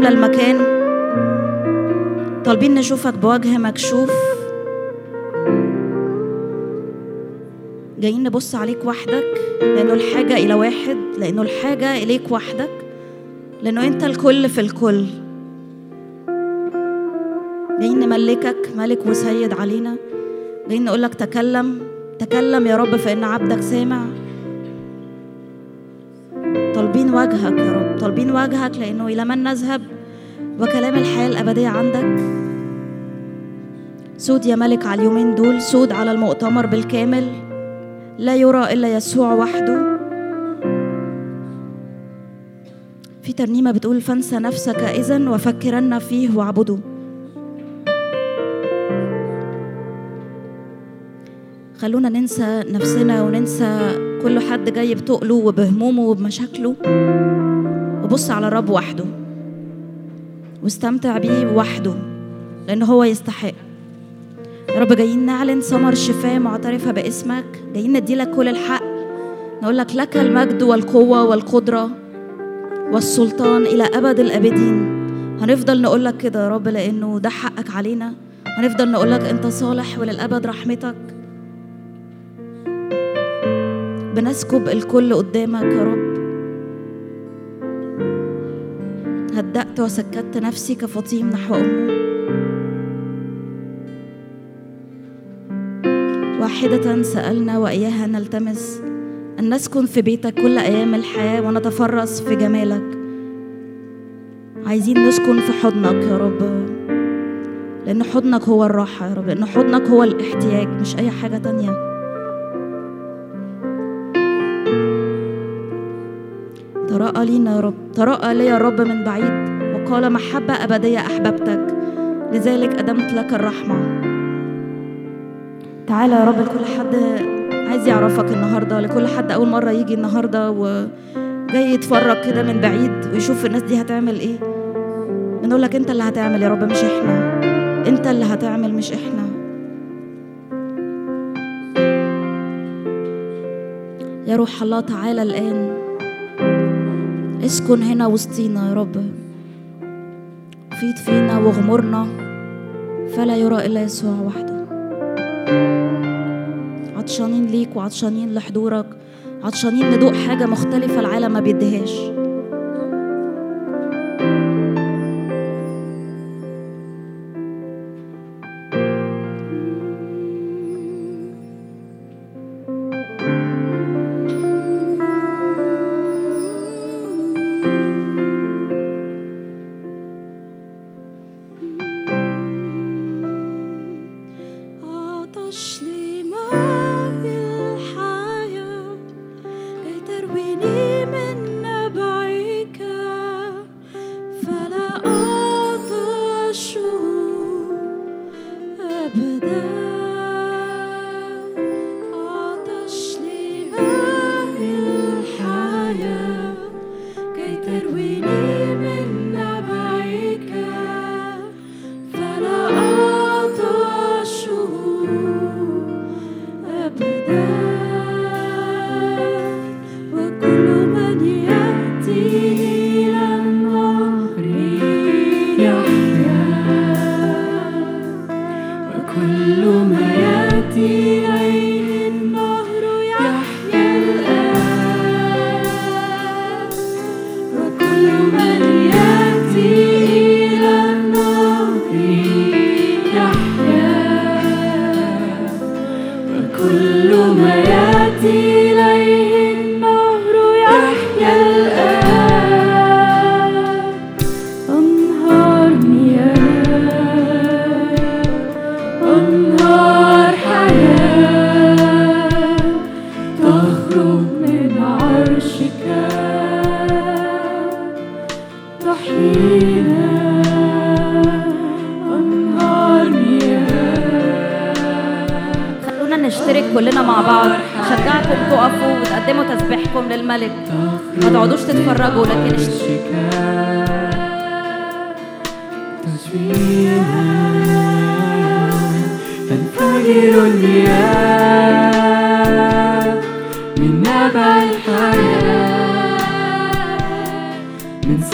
المكان طالبين نشوفك بوجه مكشوف. جايين نبص عليك وحدك لأنه الحاجة إلى واحد لأنه الحاجة إليك وحدك لأنه أنت الكل في الكل. جايين نملكك ملك وسيد علينا. جايين نقول لك تكلم تكلم يا رب فإن عبدك سامع. وجهك يا رب. طالبين وجهك لأنه إلى من نذهب وكلام الحياة الأبدية عندك. سود يا ملك على اليومين دول سود على المؤتمر بالكامل. لا يرى إلا يسوع وحده. في ترنيمة بتقول فانسى نفسك إذا وفكرن فيه واعبده. خلونا ننسى نفسنا وننسى كل حد جاي بتقله وبهمومه وبمشاكله. وبص على الرب وحده. واستمتع بيه وحده. لأن هو يستحق. يا رب جايين نعلن ثمر شفاء معترفة باسمك. جايين نديلك كل الحق. نقول لك لك المجد والقوة والقدرة والسلطان إلى أبد الأبدين. هنفضل نقول لك كده يا رب لأنه ده حقك علينا. هنفضل نقول لك أنت صالح وللأبد رحمتك. بنسكب الكل قدامك يا رب. هدأت وسكت نفسي كفطيم نحو أمه. واحدة سألنا وإياها نلتمس أن نسكن في بيتك كل أيام الحياة ونتفرس في جمالك. عايزين نسكن في حضنك يا رب لأن حضنك هو الراحة يا رب لأن حضنك هو الاحتياج مش أي حاجة تانية. تراءى لينا يا رب. تراءى لي يا رب من بعيد. وقال محبة أبدية أحببتك. لذلك أدمت لك الرحمة. تعالى يا رب لكل حد عايز يعرفك النهاردة. لكل حد أول مرة يجي النهاردة وجاي يتفرج كده من بعيد ويشوف الناس دي هتعمل إيه. بنقول لك أنت اللي هتعمل يا رب مش إحنا. أنت اللي هتعمل مش إحنا. يا روح الله تعالى الآن. اسكن هنا وسطينا يا رب. فيض فينا واغمرنا فلا يرى إلا يسوع وحده. عطشانين ليك وعطشانين لحضورك عطشانين ندوق حاجة مختلفة العالم ما بيديهاش.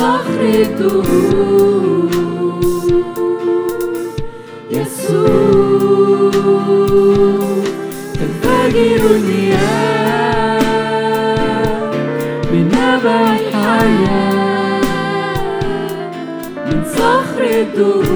صخر الدهور. يسوع تنفجر المياه من نبع الحياة. من صخر الدهور.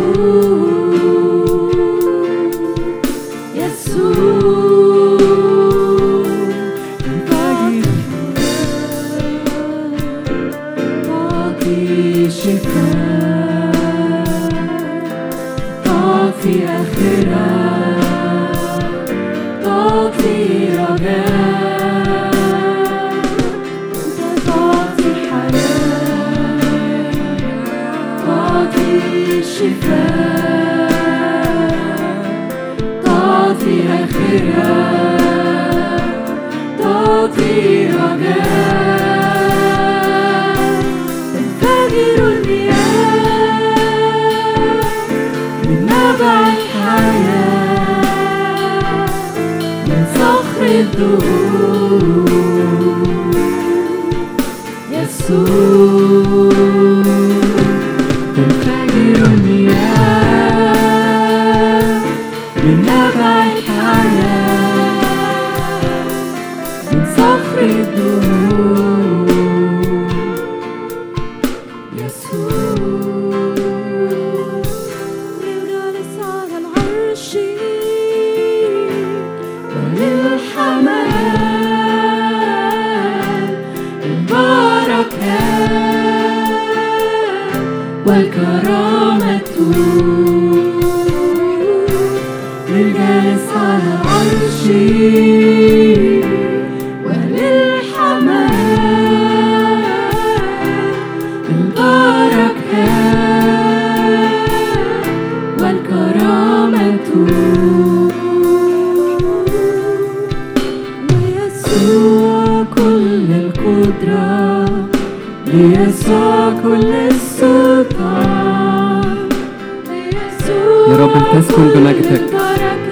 بمجدك.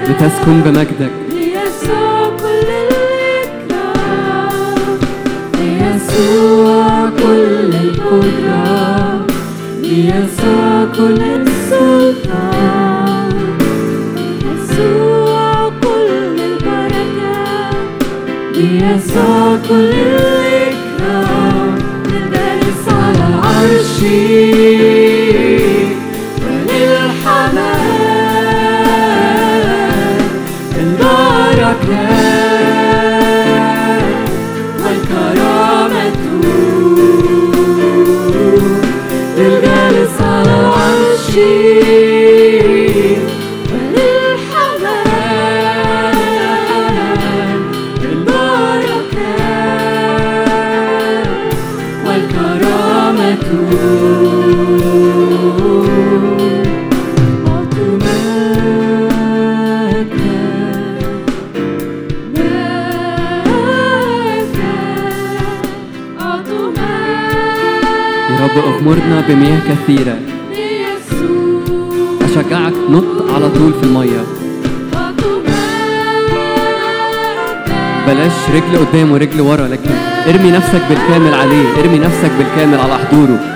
لتسكن بمجدك. ليسوع كل الإكرام ليسوع كل القدرة ليسوع كل السلطان ليسوع كل البركة ليسوع كل الإكرام للجالس على العرش. بمياه كثيرة. أشجعك نط على طول في المية. بلاش رجل قدام ورجل ورا لكن ارمي نفسك بالكامل عليه ارمي نفسك بالكامل على حضوره.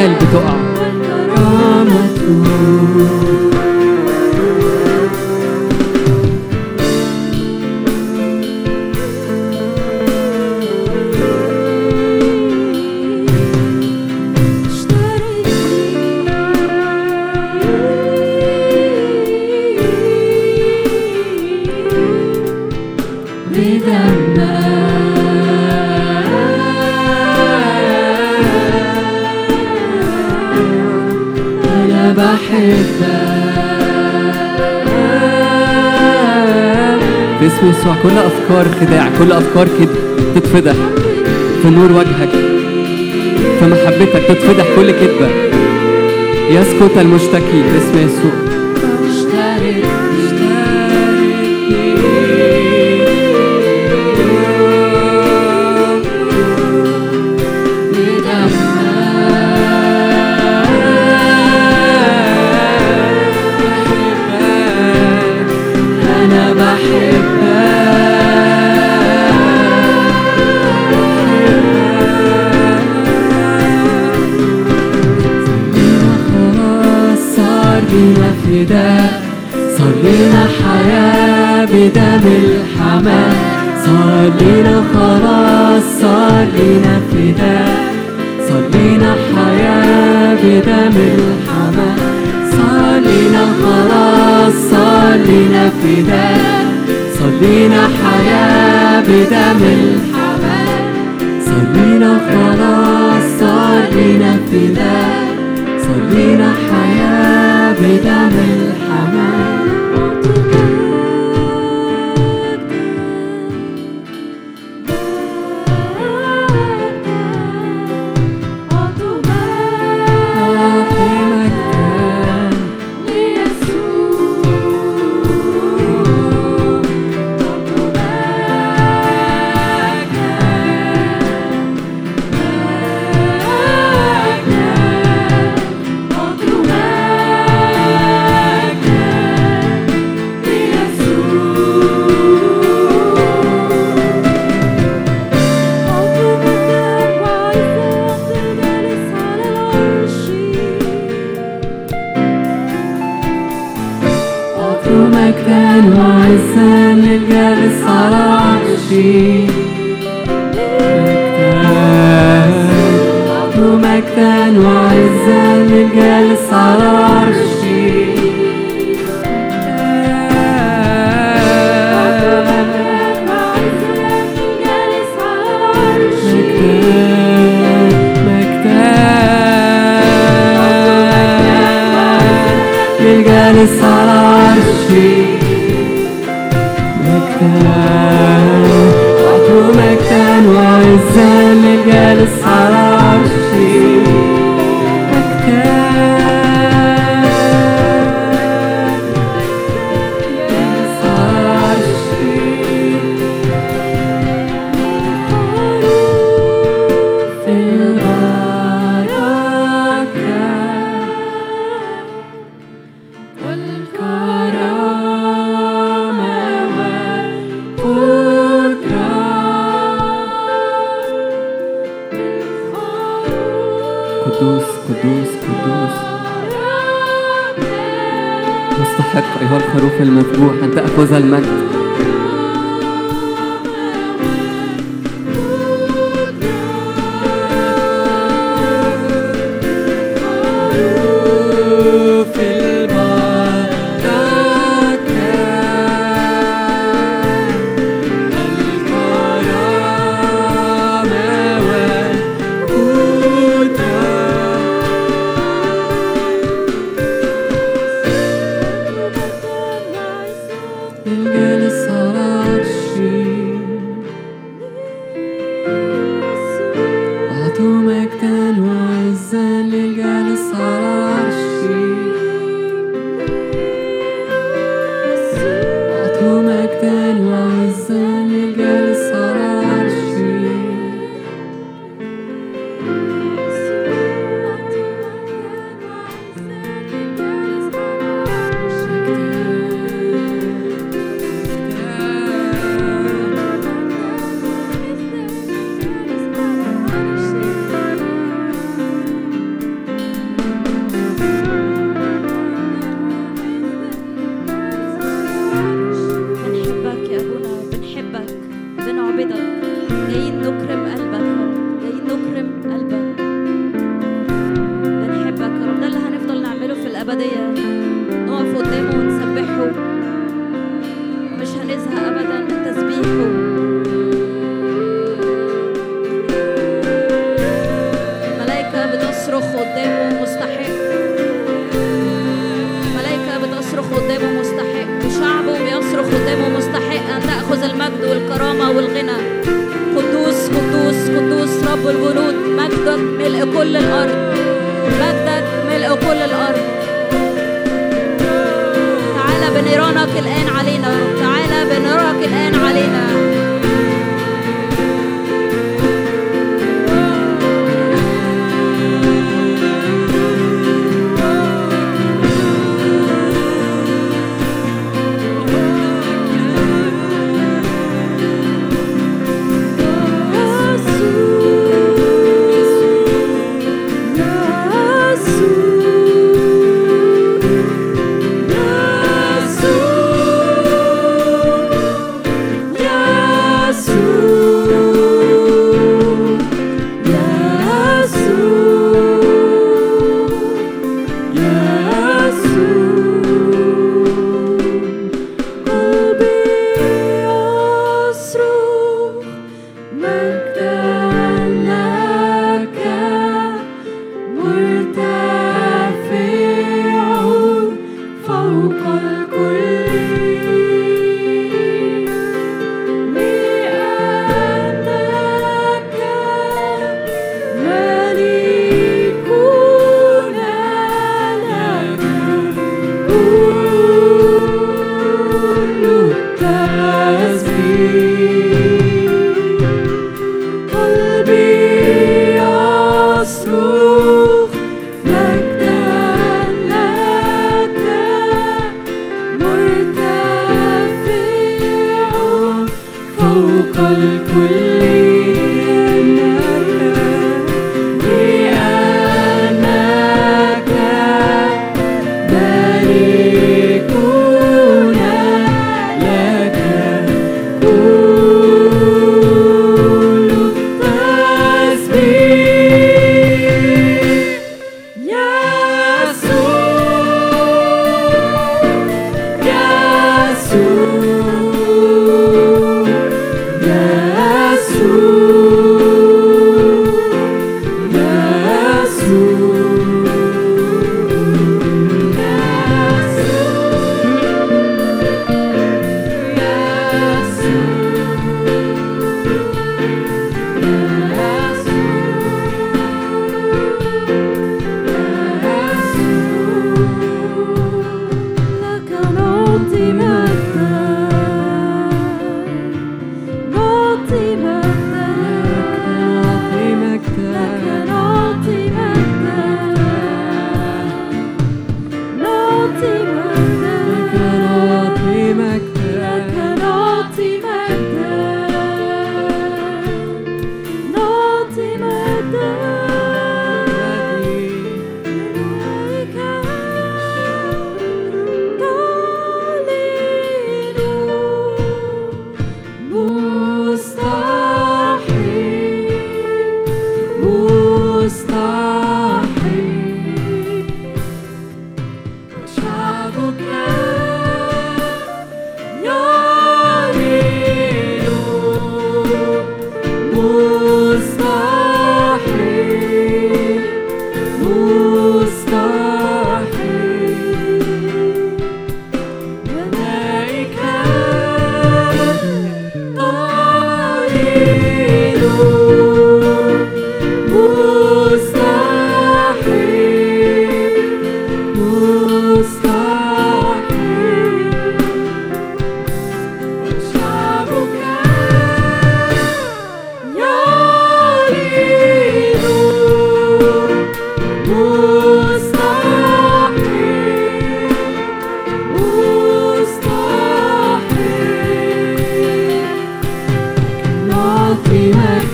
كل أحمال بتقع كل افكار خداع كل افكار كده تتفضح في نور وجهك في محبتك تتفضح كل كذبه يسكت المشتكي باسم يسوع. بدم الحمام صار لينا خلاص صار لينا فداء صار لينا حياة بدم الحمام صار لينا خلاص صار لينا فداء صار لينا حياة بدم الحمام صار لينا خلاص صار لينا فداء صار لينا حياة بدم الحمام مجدا وعزا للجالس على عرشي مجدا وعزا للجالس على عرشي للجالس على نعطي مجدك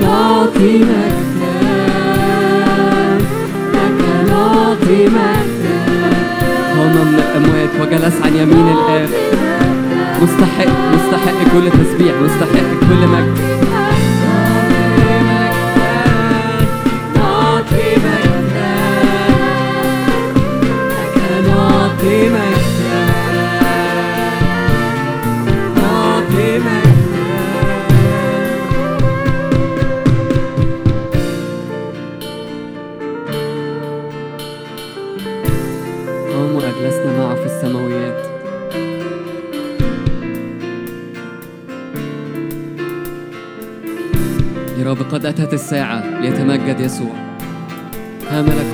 نعطي مجدك لك نعطي مجدك من الأموات وجلس عن يمين الآب. مستحق مستحق كل تسبيح مستحق كل مجد.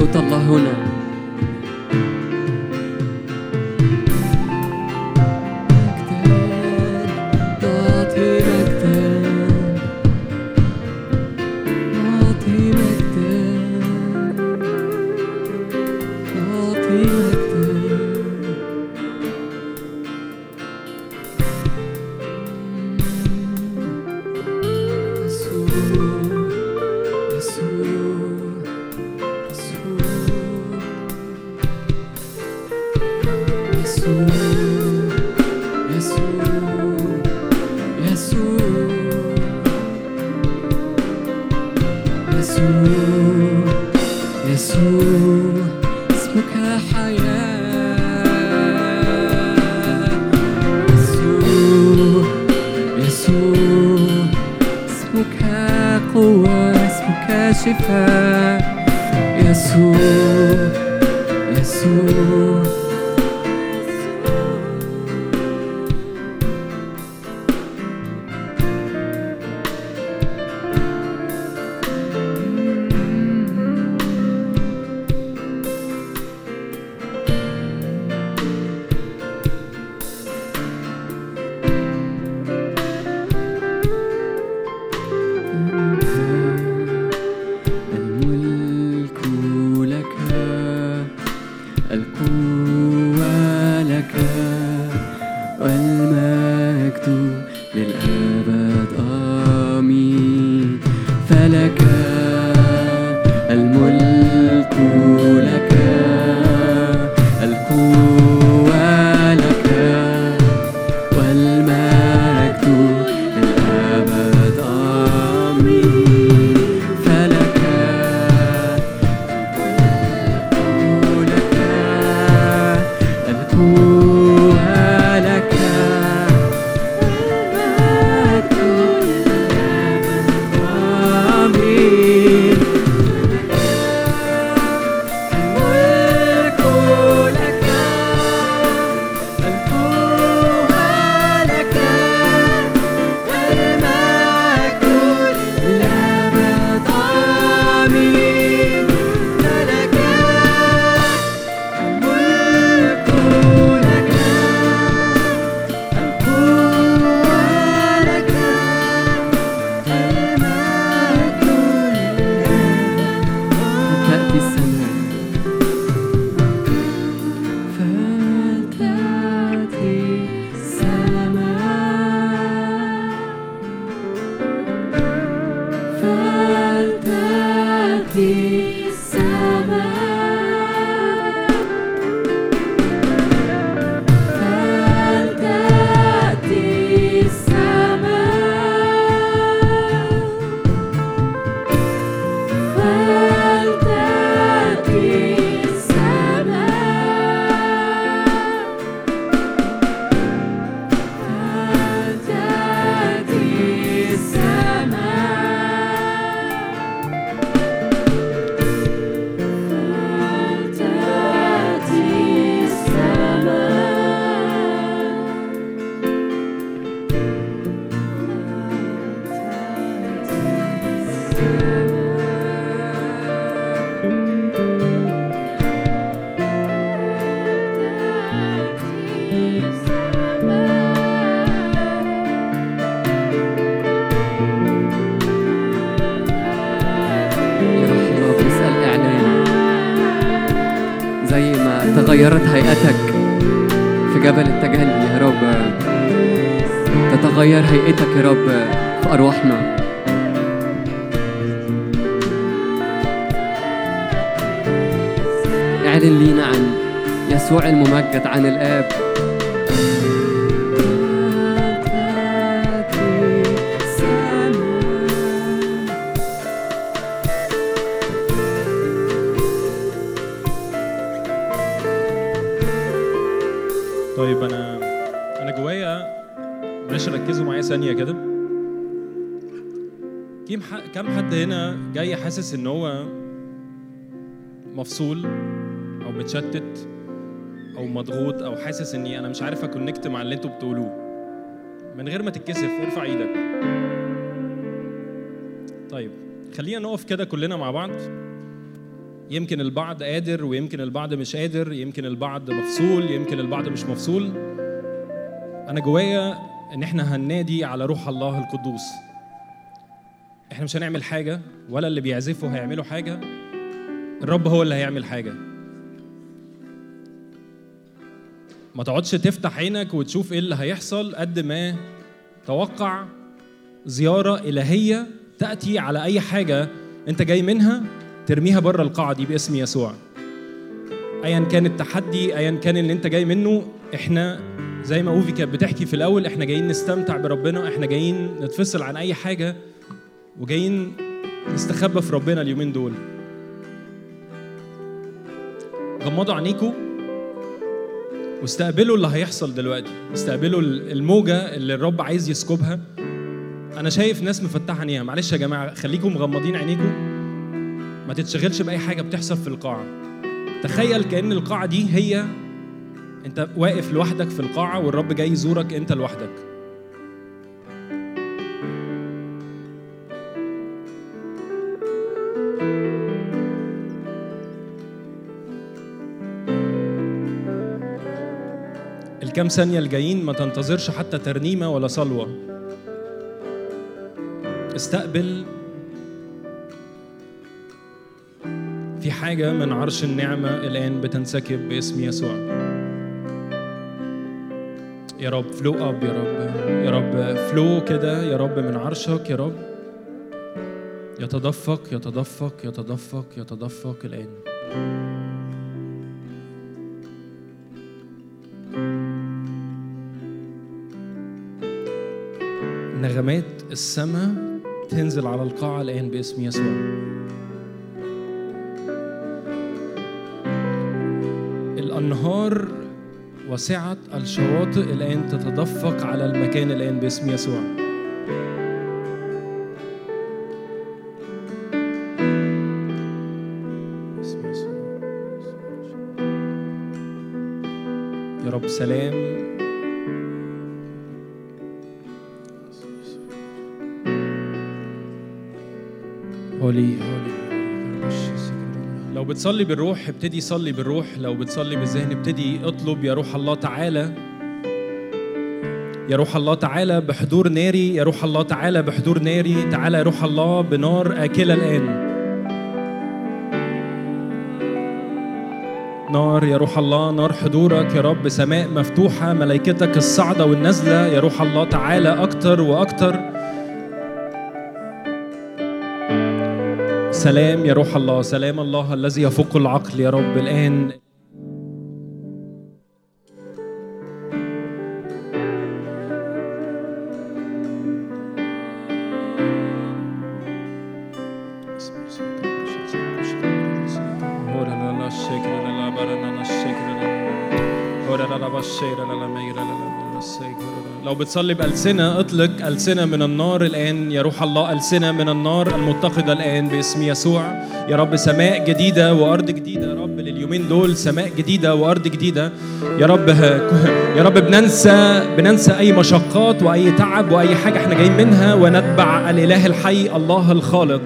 ملكوت الله هنا. تغيرت هيئتك في جبل التجلي يا رب. تتغير هيئتك يا رب في أرواحنا. اعلن لينا عن يسوع الممجد عن الآب. كم حد هنا جاي حاسس إن هو مفصول أو متشتت أو مضغوط أو حاسس إني أنا مش عارف أكونكت مع اللي أنتوا بتقولوه؟ من غير ما تتكسف ارفع إيدك. طيب خلينا نقف كده كلنا مع بعض. يمكن البعض قادر ويمكن البعض مش قادر يمكن البعض مفصول يمكن البعض مش مفصول. أنا جوايا إن إحنا هننادي على روح الله القدوس. إحنا مش هنعمل حاجة ولا اللي بيعزفوا هيعملوا حاجة. الرب هو اللي هيعمل حاجة. ما تقعدش تفتح عينك وتشوف إيه اللي هيحصل قد ما توقع زيارة إلهية تأتي على أي حاجة أنت جاي منها ترميها بره القاعة دي باسم يسوع. ايا كان التحدي ايا كان اللي أنت جاي منه إحنا زي ما أوفي كانت بتحكي في الأول إحنا جايين نستمتع بربنا إحنا جايين نتفصل عن أي حاجة. وجايين نستخبى في ربنا اليومين دول. غمضوا عينيكم واستقبلوا اللي هيحصل دلوقتي. استقبلوا الموجة اللي الرب عايز يسكبها. أنا شايف ناس مفتحة عينيها. معلش يا جماعة خليكم مغمضين عينيكم ما تتشغلش بأي حاجة بتحصل في القاعة. تخيل كأن القاعة دي هي أنت واقف لوحدك في القاعة والرب جاي يزورك أنت لوحدك. الكام ثانية الجايين ما تنتظرش حتى ترنيمة ولا صلوة. استقبل. في حاجة من عرش النعمة الآن بتنسكب باسم يسوع. يا رب فلو أب يا رب. يا رب فلو كده يا رب من عرشك يا رب. يتدفق يتدفق يتدفق يتدفق الآن. نغمات السماء تنزل على القاعة الآن باسم يسوع. الأنهار وسعة الشواطئ الآن تتدفق على المكان الآن باسم يسوع. يا رب سلام. بتصلي بالروح ابتدي صلي بالروح. لو بتصلي بالذهن ابتدي اطلب يا روح الله تعالى. يا روح الله تعالى بحضور ناري. يا روح الله تعالى بحضور ناري. تعالى يا روح الله بنار آكلة الآن. نار يا روح الله نار حضورك يا رب. سماء مفتوحة ملائكتك الصاعدة والنازلة. يا روح الله تعالى أكتر وأكتر. سلام يا روح الله سلام الله الذي يفوق العقل يا رب. الآن بتصلي بألسنة اطلق ألسنة من النار الآن يا روح الله ألسنة من النار المتقدة الآن باسم يسوع. يا رب سماء جديدة وأرض جديدة يا رب لليومين دول سماء جديدة وأرض جديدة. يا رب يا رب بننسى بننسى أي مشقات وأي تعب وأي حاجة إحنا جايين منها ونتبع الإله الحي الله الخالق.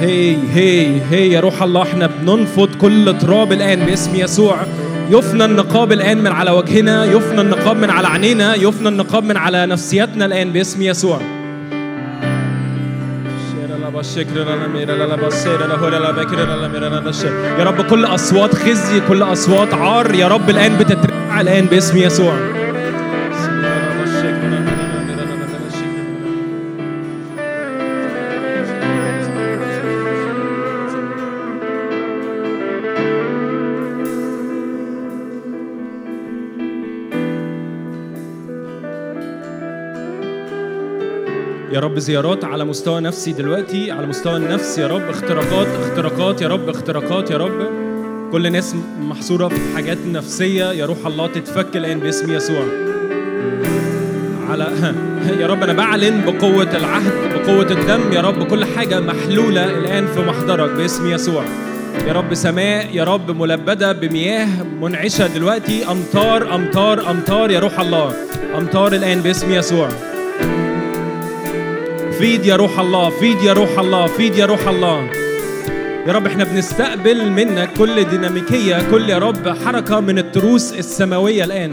هي هي هي يا روح الله إحنا بننفض كل تراب الآن باسم يسوع. يفنى النقاب الآن من على وجهنا يفنى النقاب من على عينينا يفنى النقاب من على نفسيتنا الآن باسم يسوع. يا رب كل أصوات خزي كل أصوات عار يا رب الآن بتترفع الآن باسم يسوع. رب زيارات على مستوى نفسي دلوقتي على مستوى النفس يا رب. اختراقات اختراقات يا رب اختراقات يا رب. كل الناس محصورة في حاجات نفسية يا روح الله تتفك الآن باسم يسوع. على يا رب أنا بعلن بقوة العهد بقوة الدم. يا رب كل حاجة محلولة الآن في محضرك باسم يسوع. يا رب سماء يا رب ملبدة بمياه منعشة دلوقتي. أمطار أمطار أمطار يا روح الله. أمطار الآن باسم يسوع. فيد يا روح الله فيد يا روح الله فيد يا روح الله. يا رب إحنا بنستقبل منك كل ديناميكية كل يا رب حركة من التروس السماوية الآن.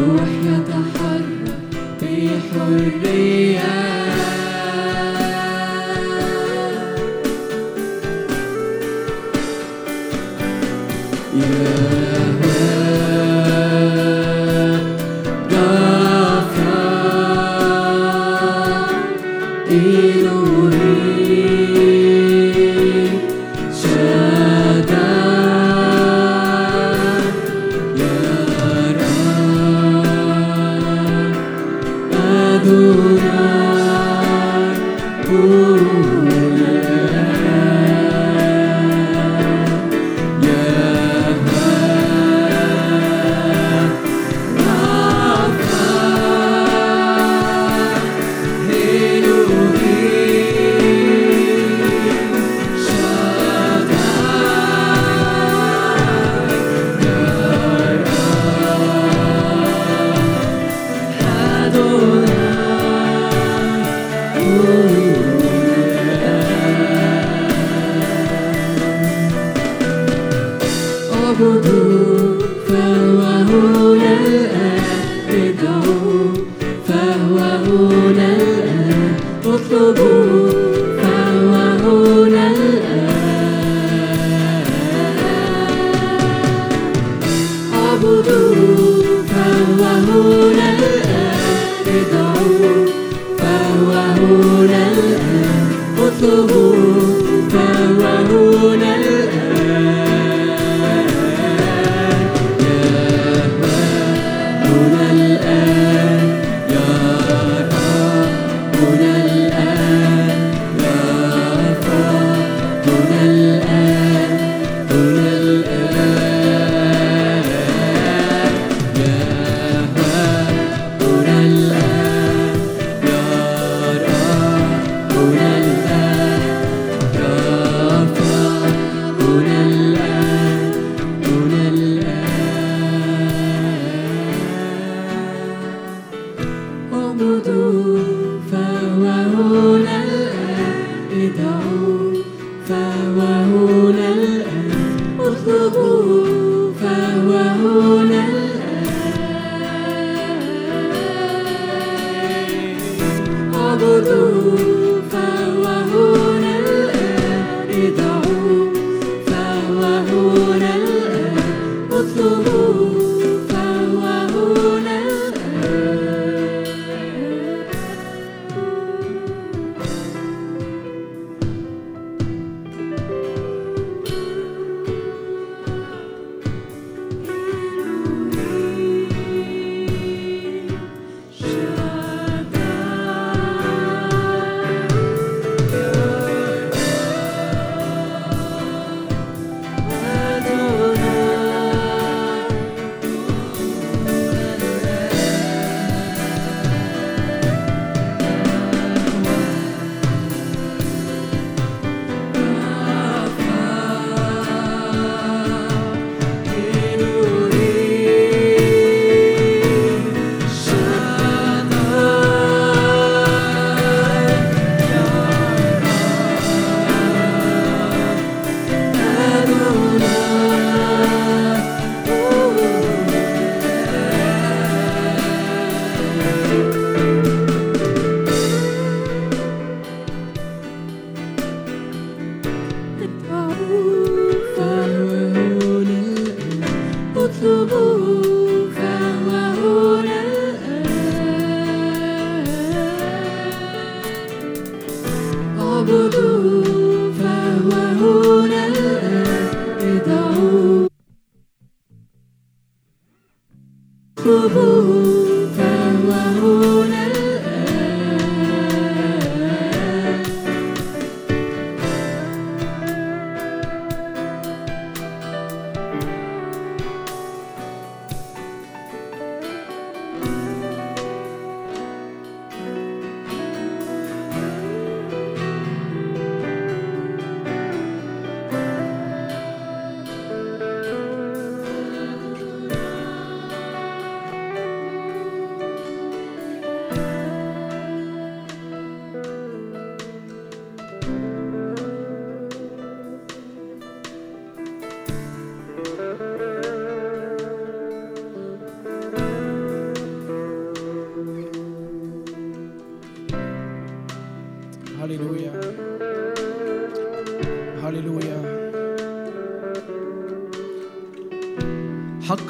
الروح يتحرك بحرية. forever.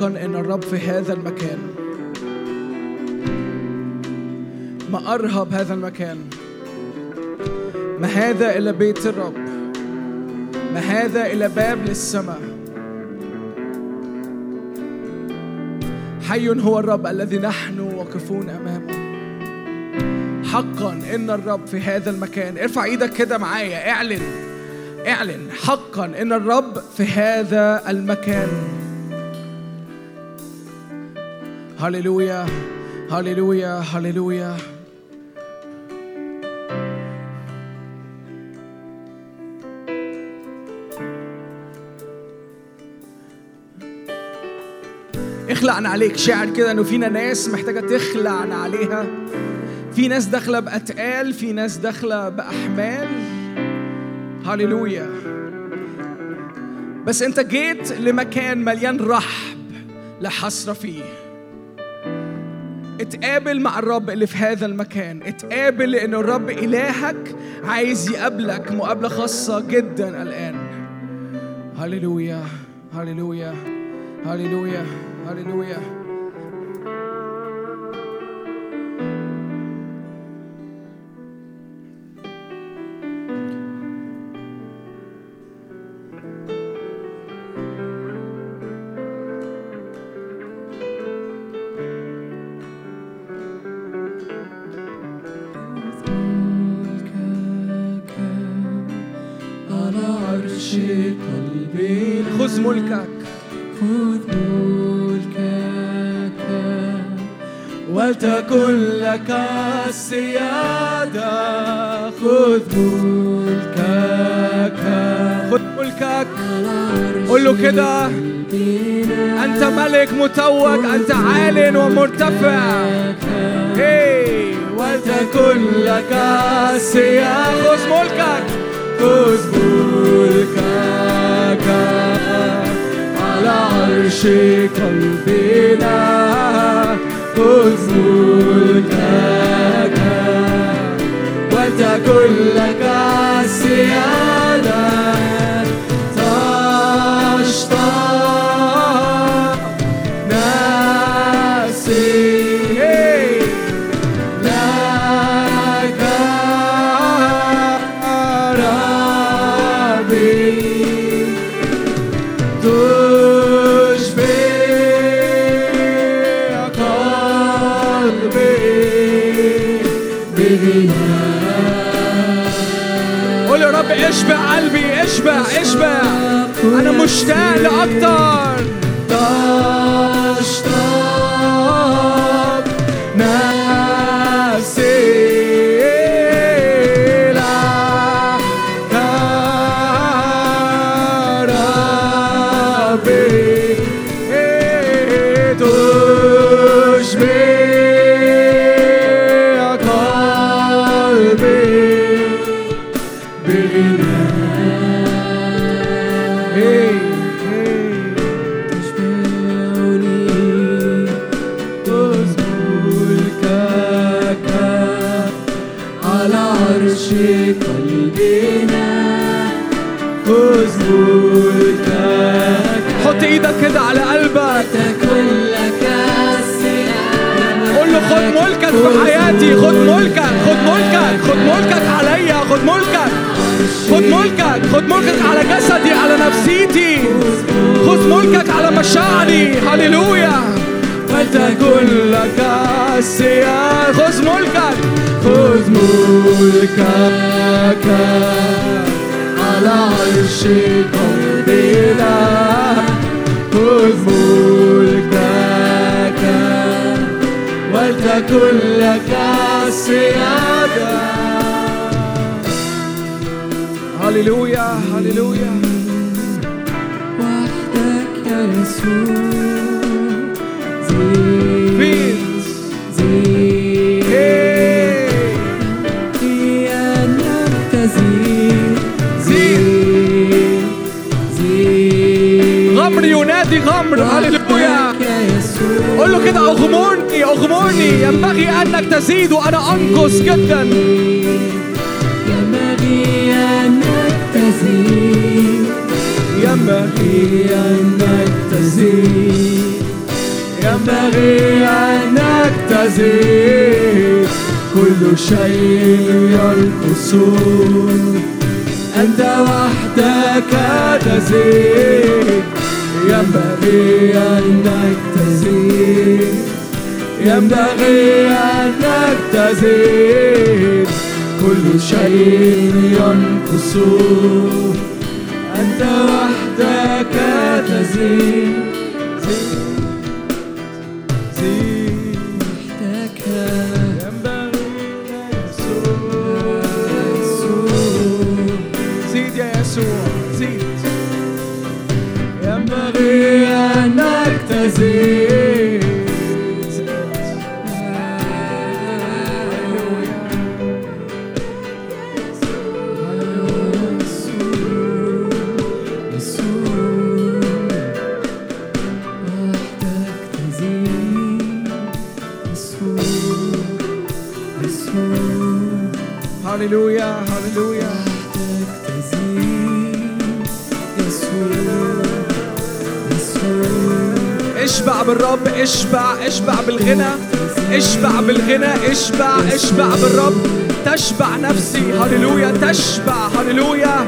حقا إن الرب في هذا المكان. ما أرهب هذا المكان. ما هذا إلا بيت الرب. ما هذا إلا باب للسماء. حي هو الرب الذي نحن واقفون أمامه. حقا إن الرب في هذا المكان. ارفع إيدك كده معايا اعلن اعلن. حقا إن الرب في هذا المكان. هللويا هللويا هللويا اخلعنا عليك شاعر كده إنه فينا ناس محتاجة تخلعنا عليها. في ناس داخلة بأتقال في ناس داخلة بأحمال. هللويا بس أنت جيت لمكان مليان رحب لا حصر فيه. اتقابل مع الرب اللي في هذا المكان. اتقابل لأن الرب إلهك عايز يقابلك مقابلة خاصة جدا الآن. هللويا. هللويا. هللويا. هللويا. السيادة. خذ ملكك. خذ ملكك. قول له كده. أنت ملك متوج. أنت عال ومرتفع. هي ولتكن لك السيادة خذ ملكك. خذ ملكك. على عرش قلبنا. خذ أنا حياتي خد ملكك خد ملكك خد ملكك عليا خد ملكك. خد ملكك خد ملكك على جسدي على نفسيتي. خد ملكك على مشاعري. هللويا. ولتكن لك السيادة خذ ملكك. خذ ملكك على عرش قلبنا خذ ملكك. ولتكن لك السيادة هللويا هللويا. وحدك يا يسوع زيد زيد لأنك تزيد زيد زيد غمر ينادي غمر. قول له كده أغمرني أغمرني ينبغي أنك تزيد وأنا أنقص جدا. يا تزيد. ينبغي أنك تزيد. ينبغي أنك تزيد. كل شيء يرقص أنت وحدك تزيد. ينبغي أنك تزيد ينبغي أنك تزيد. كل شيء ينقص أنت وحدك تزيد. بالغنى اشبع اشبع بالرب. تشبع نفسي. هللويا تشبع. هللويا.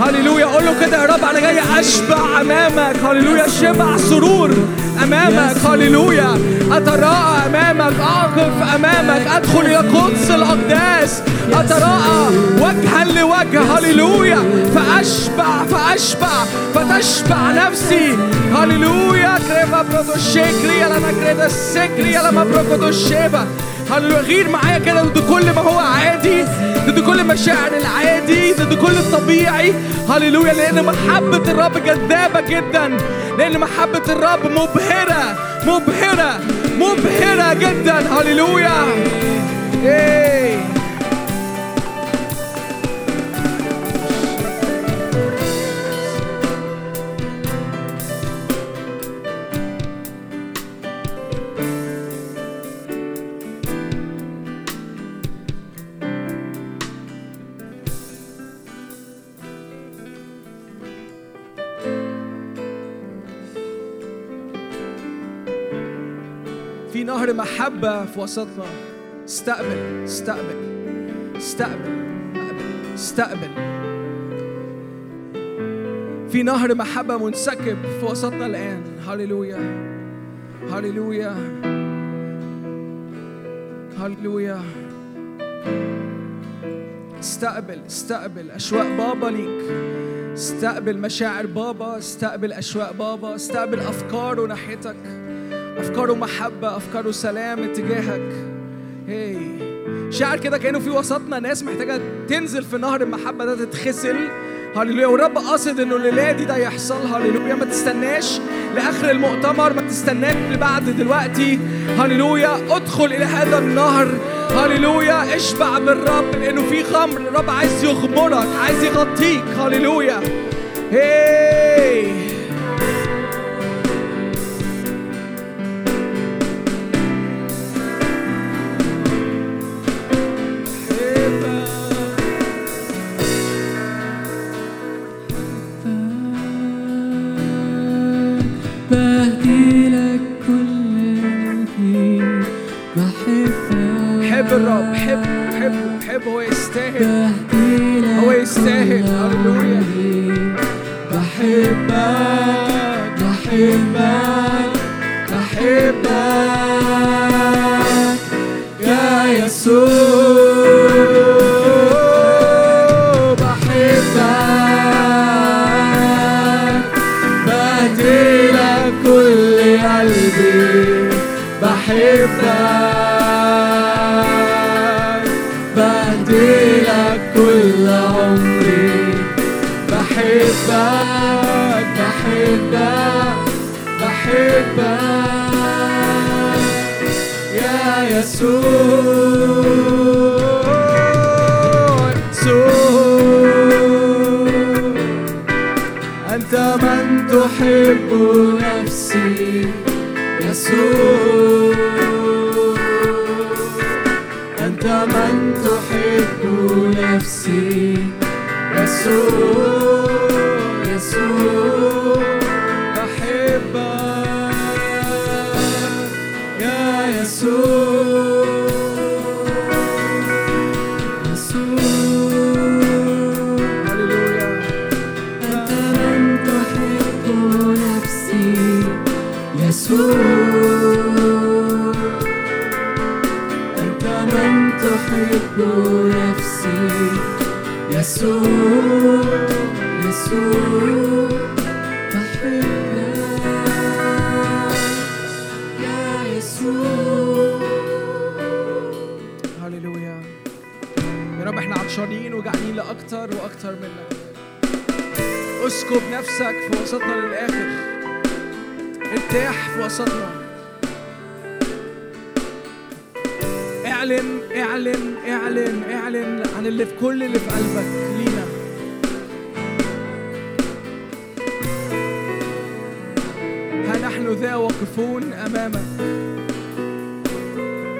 هللويا. قول له كده يا رب أنا جاي أشبع أمامك. هللويا. شبع سرور أمامك. هللويا. أتراءى أمامك. أقف أمامك. أدخل إلى قدس الأقداس. أتراءى وجها لوجه. هللويا. فأشبع فأشبع فتشبع نفسي. هللويا. كريفا برودو شيكري لما كريدا السكري لما برودو الشيبه هللويا غير معايا كده ضد كل ما هو عادي؟ ضد كل مشاعر العادي؟ ضد كل الطبيعي؟ هللويا لأن محبة الرب جذابة جدا. لأن محبة الرب مبهرة مبهرة مبهرة جدا. هللويا. إيه محبة في وسطنا. استقبل استقبل استقبل استقبل استقبل. في نهر محبة منسكب في وسطنا الآن. هللويا هللويا هللويا. استقبل استقبل أشواق بابا ليك. استقبل مشاعر بابا استقبل أشواق بابا استقبل أفكاره ناحيتك. أفكاره محبة أفكاره سلام اتجاهك. هي شعر كده كأنه في وسطنا ناس محتاجة تنزل في نهر المحبة ده تتغسل هللويا. والرب قاصد إنه الليلة دي ده يحصل. هللويا. ما تستناش لآخر المؤتمر ما تستناش لبعد دلوقتي. هللويا. ادخل إلى هذا النهر. هللويا. اشبع بالرب لأنه في خمر. الرب عايز يغمرك عايز يغطيك. هللويا. هي بحبك بهدي لك كل عمري بحبك بحبك بحبك. يا يسوع يسوع. أنت من تحب نفسي يسوع. من لاكتر وأكتر منك. أسكب نفسك في وسطنا للآخر. ارتاح في وسطنا. اعلن اعلن اعلن اعلن عن اللي في كل اللي في قلبك لينا. ها نحن ذا واقفون أمامك.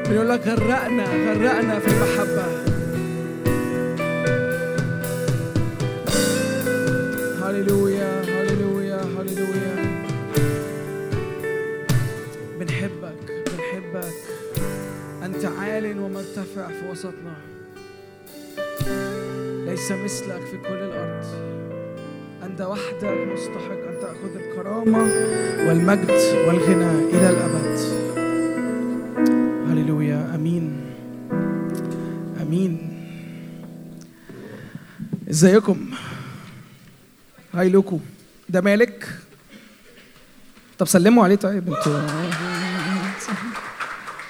بنقول لك غرقنا غرقنا في المحبة. عال ومرتفع في وسطنا. ليس مثلك في كل الأرض. أنت وحدك مستحق أن تأخذ الكرامة والمجد والغنى إلى الأبد. هللويا. آمين. آمين. إزيكم؟ هاي لوكو. ده مالك؟ طب سلموا عليه. طيب أنتوا.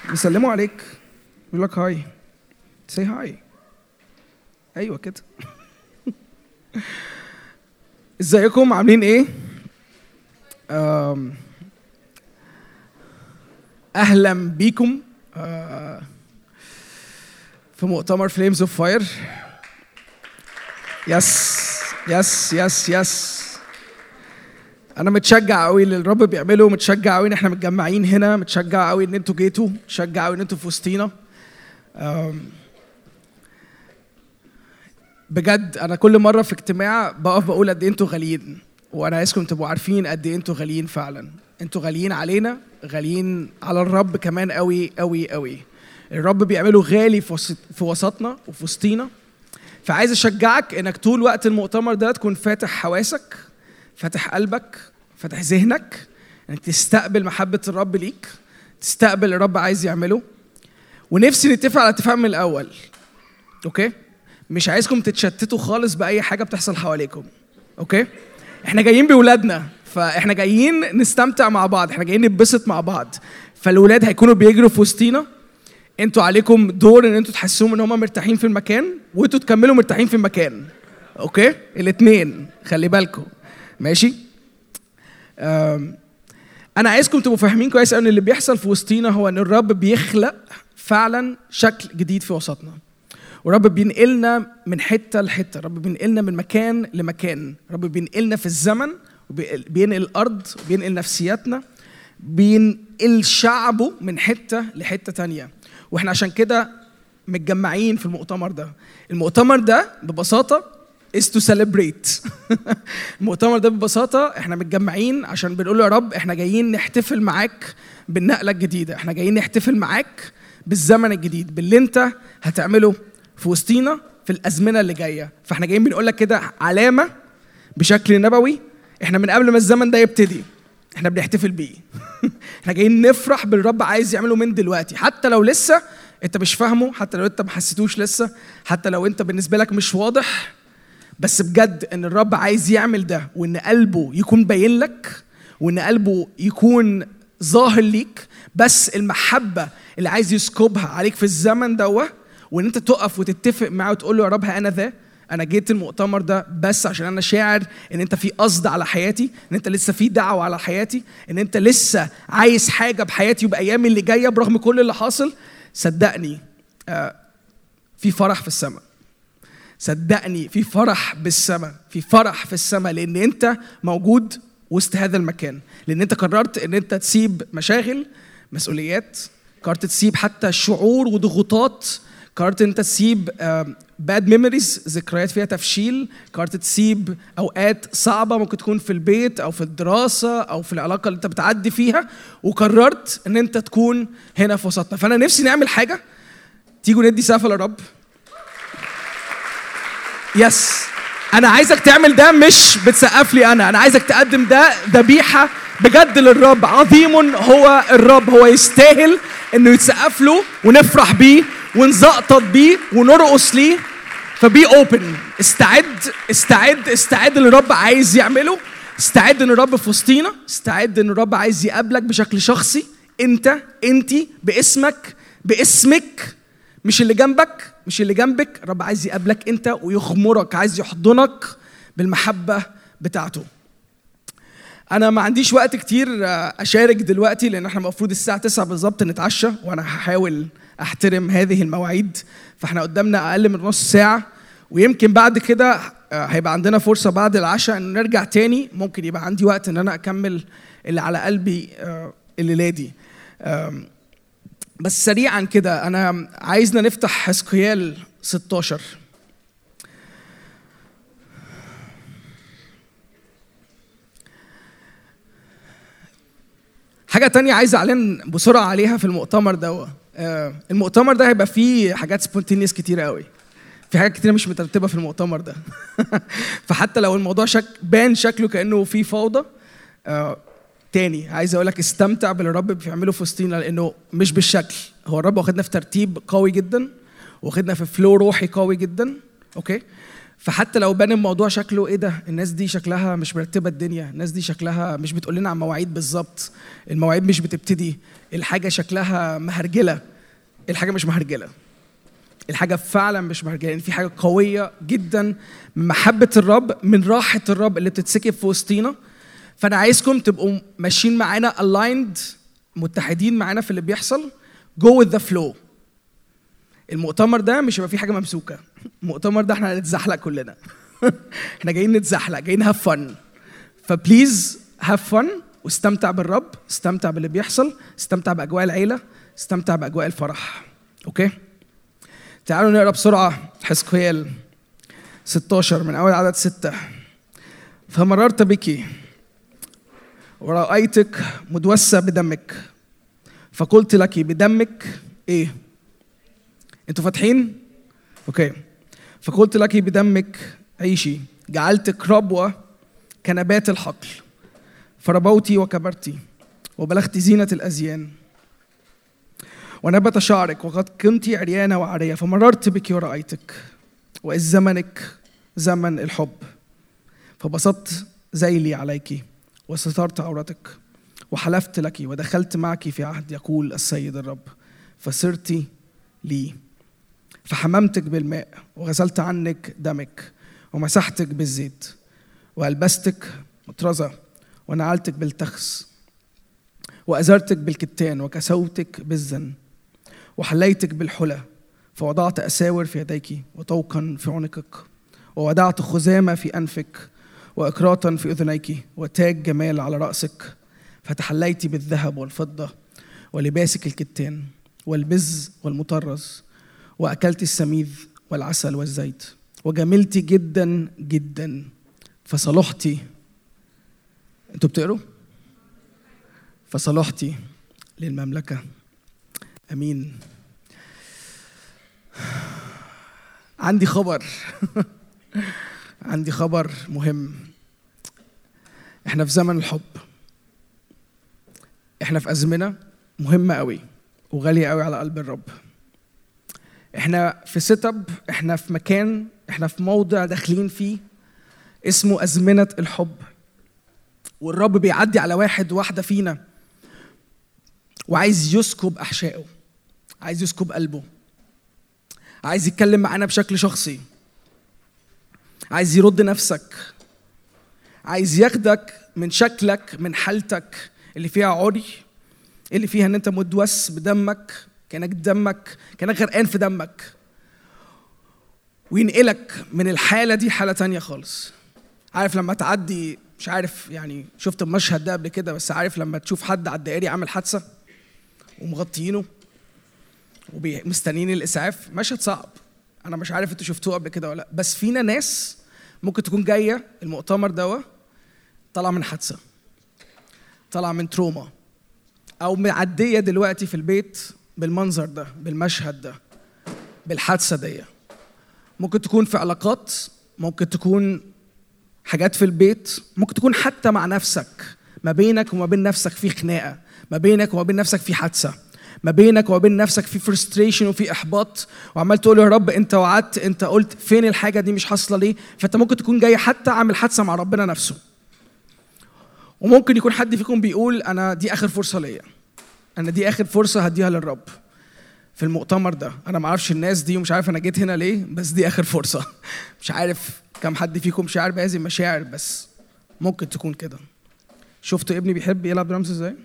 بيسلموا عليك. يقول لك هاي سي هاي أيوه كده. إزيكم؟ عاملين إيه؟ أهلا بيكم آه، في مؤتمر Flames of Fire yes yes yes yes أنا متشجع قوي اللي الرب بيعمله متشجع قوي إن إحنا متجمعين هنا متشجع قوي إن أنتوا جيتوا متشجع قوي إن أنتوا في وسطينا. بجد أنا كل مرة في اجتماع بقف بقول قد إيه أنتوا غاليين وأنا عايزكم تبقوا عارفين قد إيه أنتوا غاليين فعلا. أنتوا غاليين علينا غاليين على الرب كمان قوي قوي قوي. الرب بيعمله غالي في وسط في وسطنا وفي وسطينا. فعايز أشجعك إنك طول وقت المؤتمر ده تكون فاتح حواسك فاتح قلبك فاتح ذهنك إنك تستقبل محبة الرب ليك تستقبل الرب عايز يعمله. ونفسي نتفق على اتفاق من الأول. okay? مش عايزكم تتشتتوا خالص بأي حاجة بتحصل حواليكم. okay? إحنا جايين بولادنا فإحنا جايين نستمتع مع بعض إحنا جايين نتبسط مع بعض. فالولاد هيكونوا بيجروا في وسطينا. أنتوا عليكم دور إن أنتوا تحسوهم إن هم مرتاحين في المكان وانتوا تكملوا مرتاحين في المكان. okay? الاثنين خلي بالكم. ماشي؟ أنا عايزكم تبقوا فاهمين كويس أن اللي بيحصل في وسطينا هو إن الرب بيخلق فعلا شكل جديد في وسطنا. ورب بينقلنا من حتة لحتة. رب بينقلنا من مكان لمكان. رب بينقلنا في الزمن وبينقل الأرض بينقل نفسياتنا. بينقل شعبه من حتة لحتة تانية. وإحنا عشان كده متجمعين في المؤتمر ده. المؤتمر ده ببساطة is to celebrate. المؤتمر ده ببساطة إحنا متجمعين عشان بنقول يا رب إحنا جايين نحتفل معاك بالنقلة الجديدة. إحنا جايين نحتفل معاك بالزمن الجديد باللي انت هتعمله في وسطينا في الأزمنة اللي جاية. فاحنا جايين بنقول لك كده علامة بشكل نبوي إحنا من قبل ما الزمن ده يبتدي إحنا بنحتفل بيه. إحنا جايين نفرح بالرب عايز يعمله من دلوقتي. حتى لو لسه انت مش فاهمه حتى لو انت ما حسيتوش لسه حتى لو انت بالنسبة لك مش واضح بس بجد ان الرب عايز يعمل ده وان قلبه يكون باين لك وان قلبه يكون ظاهر ليك بس المحبة اللي عايز يسكبها عليك في الزمن دوة وإن أنت تقف وتتفق معاه وتقول له يا رب أنا ذا أنا جيت المؤتمر ده بس عشان أنا شاعر إن أنت في قصد على حياتي إن أنت لسه في دعوة على حياتي إن أنت لسه عايز حاجة بحياتي وبايامي اللي جاية برغم كل اللي حاصل. صدقني آه، في فرح في السماء. صدقني في فرح بالسماء في فرح في السماء لأن أنت موجود وسط هذا المكان لأن أنت قررت إن أنت تسيب مشاغل مسؤوليات قررت تسيب حتى شعور وضغوطات. قررت أنت تسيب bad memories ذكريات فيها تفشيل. قررت تسيب أوقات صعبة ممكن تكون في البيت أو في الدراسة أو في العلاقة اللي أنت بتعدي فيها. وقررت إن أنت تكون هنا في وسطنا. فأنا نفسي نعمل حاجة. تيجوا ندي سقف للرب. yes أنا عايزك تعمل ده مش بتسقف لي أنا. أنا عايزك تقدم ده ذبيحة بجد للرب. عظيم هو الرب. هو يستاهل إنه يتسقف له ونفرح بيه ونزقطط بيه ونرقص ليه. ف be open استعد استعد استعد اللي الرب عايز يعمله. استعد إن الرب في وسطينا. استعد إن الرب عايز يقابلك بشكل شخصي. أنت انت باسمك باسمك. مش اللي جنبك مش اللي جنبك. الرب عايز يقابلك أنت ويغمرك عايز يحضنك بالمحبة بتاعته. أنا ما عنديش وقت كتير آه، أشارك دلوقتي لأن إحنا المفروض الساعة 9 بالظبط نتعشى وأنا هحاول أحترم هذه المواعيد. فإحنا قدامنا أقل من نص ساعة ويمكن بعد كده آه، هيبقى عندنا فرصة بعد العشاء إن نرجع تاني. ممكن يبقى عندي وقت إن أنا أكمل اللي على قلبي آه، الليلة دي. بس سريعا كده أنا عايزنا نفتح حسقيال 16 حاجة تانية عايز أعلن بسرعة عليها في المؤتمر ده. آه، المؤتمر ده هيبقى فيه حاجات spontaneous كتير قوي. في حاجات كتير مش مترتبة في المؤتمر ده. فحتى لو الموضوع شك بان شكله كأنه فيه فوضى آه، تاني عايز أقول لك استمتع باللي الرب بيعمله في وسطينا لأنه مش بالشكل. هو الرب واخدنا في ترتيب قوي جدا واخدنا في flow روحي قوي جدا okay فحتى لو بان الموضوع شكله إيه ده الناس دي شكلها مش مرتبة الدنيا الناس دي شكلها مش بتقول لنا عن مواعيد بالظبط المواعيد مش بتبتدي الحاجة شكلها مهرجلة الحاجة مش مهرجلة الحاجة فعلا مش مهرجلة يعني في حاجة قوية جدا من محبة الرب من راحة الرب اللي بتتسكب في وسطينا. فأنا عايزكم تبقوا ماشيين معانا aligned متحدين معانا في اللي بيحصل. With the flow. المؤتمر ده مش هيبقى فيه حاجة ممسوكة. المؤتمر ده إحنا هنتزحلق كلنا. إحنا جايين نتزحلق جايين هاف فن ف please have fun واستمتع بالرب استمتع باللي بيحصل استمتع بأجواء العيلة استمتع بأجواء الفرح. okay تعالوا نقرأ بسرعة حزقيال 16 من أول عدد ستة. فمررت بك ورأيتك مدوسة بدمك. فقلت لك بدمك إيه؟ أنتوا فاتحين؟ okay فقلت لك بدمك عيشي جعلتك ربوة كنبات الحقل. فربوت وكبرت وبلغت زينة الأزيان. ونبت شعرك وقد كنت عريانة وعرية فمررت بك ورأيتك. وإذ زمنك زمن الحب فبسطت ذيلي عليك وسترت عورتك وحلفت لك ودخلت معك في عهد يقول السيد الرب. فصرت لي فحممتك بالماء وغسلت عنك دمك ومسحتك بالزيت وألبستك مطرزة ونعلتك بالتخس وأزرتك بالكتان وكسوتك بالزن وحليتك بالحلى فوضعت أساور في يديك وطوقا في عنقك ووضعت خزامة في أنفك وإكراتا في أذنيك وتاج جمال على رأسك فتحليت بالذهب والفضة ولباسك الكتان والبز والمطرز وأكلت السميذ والعسل والزيت وجملت جدا جدا. فصلحتي أنتوا بتقروا؟ فصلحتي للمملكة. أمين. عندي خبر. عندي خبر مهم. إحنا في زمن الحب. إحنا في أزمنة مهمة قوي وغالية قوي على قلب الرب. إحنا في setup إحنا في مكان إحنا في موضع داخلين فيه اسمه أزمنة الحب. والرب بيعدي على واحد واحدة فينا وعايز يسكب أحشائه عايز يسكب قلبه عايز يتكلم معانا بشكل شخصي عايز يرد نفسك عايز ياخدك من شكلك من حالتك اللي فيها عري اللي فيها إن أنت مدوس بدمك. كأنك دمك كأنك غرقان في دمك. وينقلك من الحالة دي حالة تانية خالص. عارف لما تعدي مش عارف يعني شفت المشهد ده قبل كده بس عارف لما تشوف حد على الدائري عامل حادثة ومغطيينه ومستنيين الإسعاف مشهد صعب. أنا مش عارف أنتوا شفتوه قبل كده ولا لأ. بس فينا ناس ممكن تكون جاية المؤتمر دوا طالعة من حادثة طالعة من تروما أو معدية دلوقتي في البيت بالمنظر ده بالمشهد ده بالحادثة دي. ممكن تكون في علاقات ممكن تكون حاجات في البيت ممكن تكون حتى مع نفسك. ما بينك وما بين نفسك في خناقة ما بينك وما بين نفسك في حادثة ما بينك وما بين نفسك في فرستريشن وفي إحباط. وعمال تقول يا رب أنت وعدت أنت قلت فين الحاجة دي مش حاصلة ليه؟ فأنت ممكن تكون جاي حتى عامل حادثة مع ربنا نفسه. وممكن يكون حد فيكم بيقول أنا دي آخر فرصة ليا. أنا دي آخر فرصة هديها للرب في المؤتمر ده. أنا ما أعرفش الناس دي ومش عارف أنا جيت هنا ليه بس دي آخر فرصة. مش عارف كم حد فيكم شاعر بهذه المشاعر بس ممكن تكون كده. شفتوا ابني بيحب يلعب درامز إزاي؟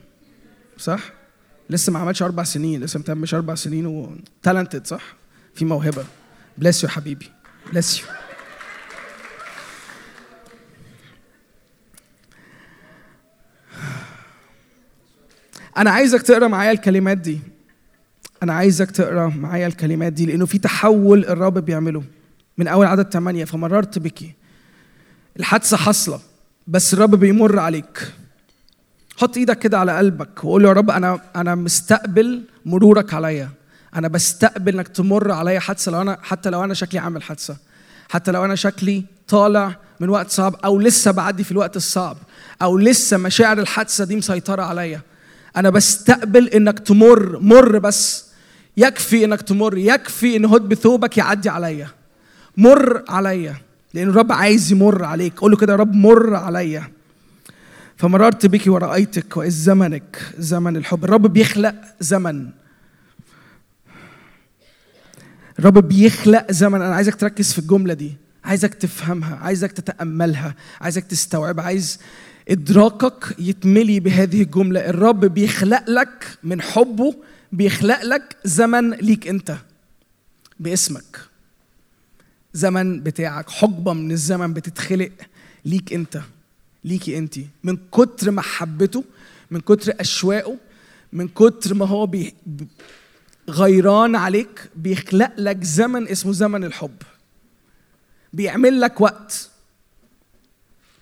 صح؟ لسه ما عملش أربع سنين لسه متمش أربع سنين و talented صح؟ في موهبة. bless you حبيبي. bless you أنا عايزك تقرأ معايا الكلمات دي. أنا عايزك تقرأ معايا الكلمات دي لأنه في تحول الرب بيعمله من أول عدد ثمانية فمررت بك الحادثة حاصلة بس الرب بيمر عليك. حط إيدك كده على قلبك وقول يا رب أنا أنا مستقبل مرورك عليا. أنا بستقبل إنك تمر عليا حادثة لو أنا حتى لو أنا شكلي عامل حادثة. حتى لو أنا شكلي طالع من وقت صعب أو لسه بعدي في الوقت الصعب أو لسه مشاعر الحادثة دي مسيطرة عليا. أنا بستقبل إنك تمر مر بس. يكفي إنك تمر يكفي إن هد بثوبك يعدي عليا. مر عليا لأن الرب عايز يمر عليك. قول له كده يا رب مر عليا. فمررت بك ورأيتك وإذ زمنك زمن الحب. الرب بيخلق زمن. الرب بيخلق زمن. أنا عايزك تركز في الجملة دي. عايزك تفهمها عايزك تتأملها عايزك تستوعبها عايز إدراكك يتملي بهذه الجملة. الرب بيخلق لك من حبه بيخلق لك زمن ليك أنت باسمك. زمن بتاعك حقبة من الزمن بتتخلق ليك أنت ليكي أنت. من كتر محبته من كتر أشواقه من كتر ما هو بي غيران عليك بيخلق لك زمن اسمه زمن الحب. بيعمل لك وقت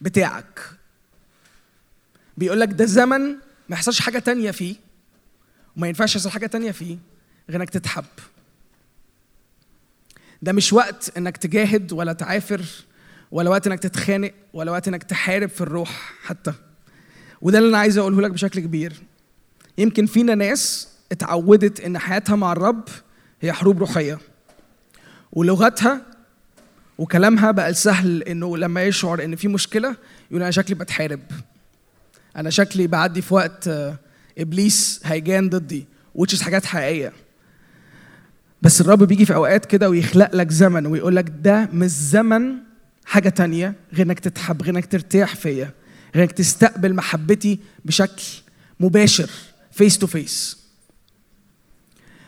بتاعك. بيقول لك ده زمن ما يحصلش حاجة تانية فيه وما ينفعش يحصل حاجة تانية فيه غير إنك تتحب. ده مش وقت إنك تجاهد ولا تعافر ولا وقت إنك تتخانق ولا وقت إنك تحارب في الروح حتى. وده اللي أنا عايز أقوله لك بشكل كبير. يمكن فينا ناس اتعودت إن حياتها مع الرب هي حروب روحية ولغتها وكلامها بقى سهل إنه لما يشعر إن في مشكلة يقول أنا شكلي بتحارب. أنا شكلي بعدي في وقت آه، إبليس هيجان ضدي is حاجات حقيقية. بس الرب بيجي في أوقات كده ويخلق لك زمن ويقول لك ده مش زمن حاجة تانية غير إنك تتحب غير إنك ترتاح فيا غير إنك تستقبل محبتي بشكل مباشر face to face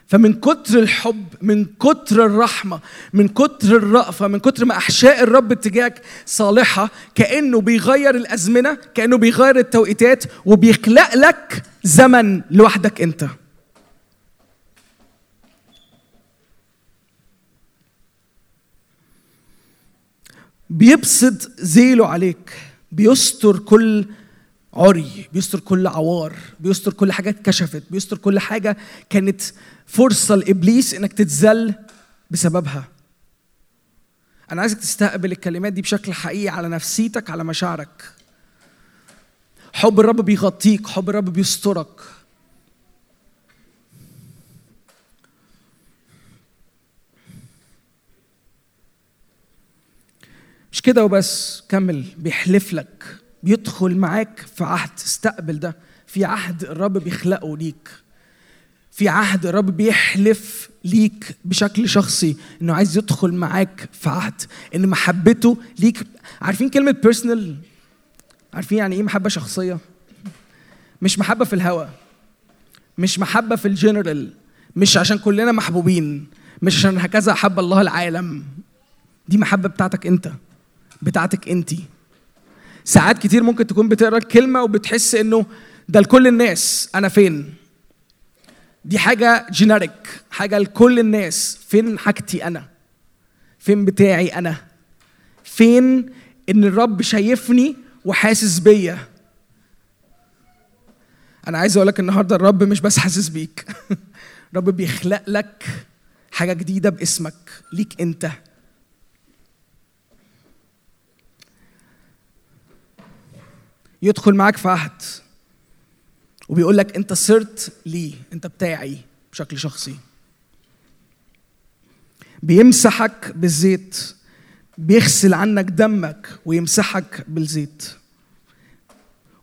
فمن كتر الحب من كتر الرحمة من كتر الرأفة من كتر ما أحشاء الرب اتجاهك صالحة كأنه بيغير الأزمنة كأنه بيغير التوقيتات وبيخلق لك زمن لوحدك أنت. بيبسط ذيله عليك بيستر كل عري بيستر كل عوار بيستر كل حاجة اتكشفت بيستر كل حاجة كانت فرصة لإبليس إنك تتذل بسببها. أنا عايزك تستقبل الكلمات دي بشكل حقيقي على نفسيتك على مشاعرك. حب الرب بيغطيك حب الرب بيسترك. مش كده وبس كمل. بيحلف لك بيدخل معاك في عهد. استقبل ده. في عهد الرب بيخلقه ليك. في عهد الرب بيحلف ليك بشكل شخصي إنه عايز يدخل معاك في عهد إن محبته ليك. عارفين كلمة بيرسونال عارفين يعني إيه محبة شخصية؟ مش محبة في الهوى مش محبة في الجنرال مش عشان كلنا محبوبين مش عشان هكذا أحب الله العالم. دي محبة بتاعتك أنت بتاعتك انت ساعات كتير ممكن تكون بتقرأ الكلمة وبتحس إنه ده لكل الناس أنا فين؟ دي حاجة جينيريك حاجة لكل الناس. فين حاجتي أنا؟ فين بتاعي أنا؟ فين إن الرب شايفني وحاسس بيا؟ أنا عايز أقول لك النهارده الرب مش بس حاسس بيك. الرب بيخلق لك حاجة جديدة باسمك ليك أنت. يدخل معاك في عهد. وبيقول لك انت صرت لي انت بتاعي بشكل شخصي. بيمسحك بالزيت بيغسل عنك دمك ويمسحك بالزيت.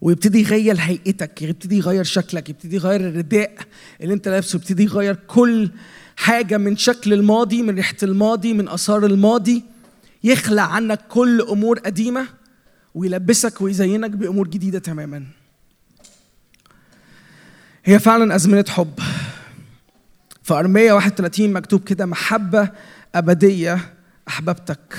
ويبتدي يغير هيئتك يبتدي يغير شكلك يبتدي يغير الرداء اللي انت لابسه يبتدي يغير كل حاجة من شكل الماضي من ريحة الماضي من آثار الماضي. يخلع عنك كل أمور قديمة ويلبسك ويزينك بأمور جديدة تماما. هي فعلا أزمنة حب. في أرمية 31 مكتوب كده محبة أبدية أحببتك.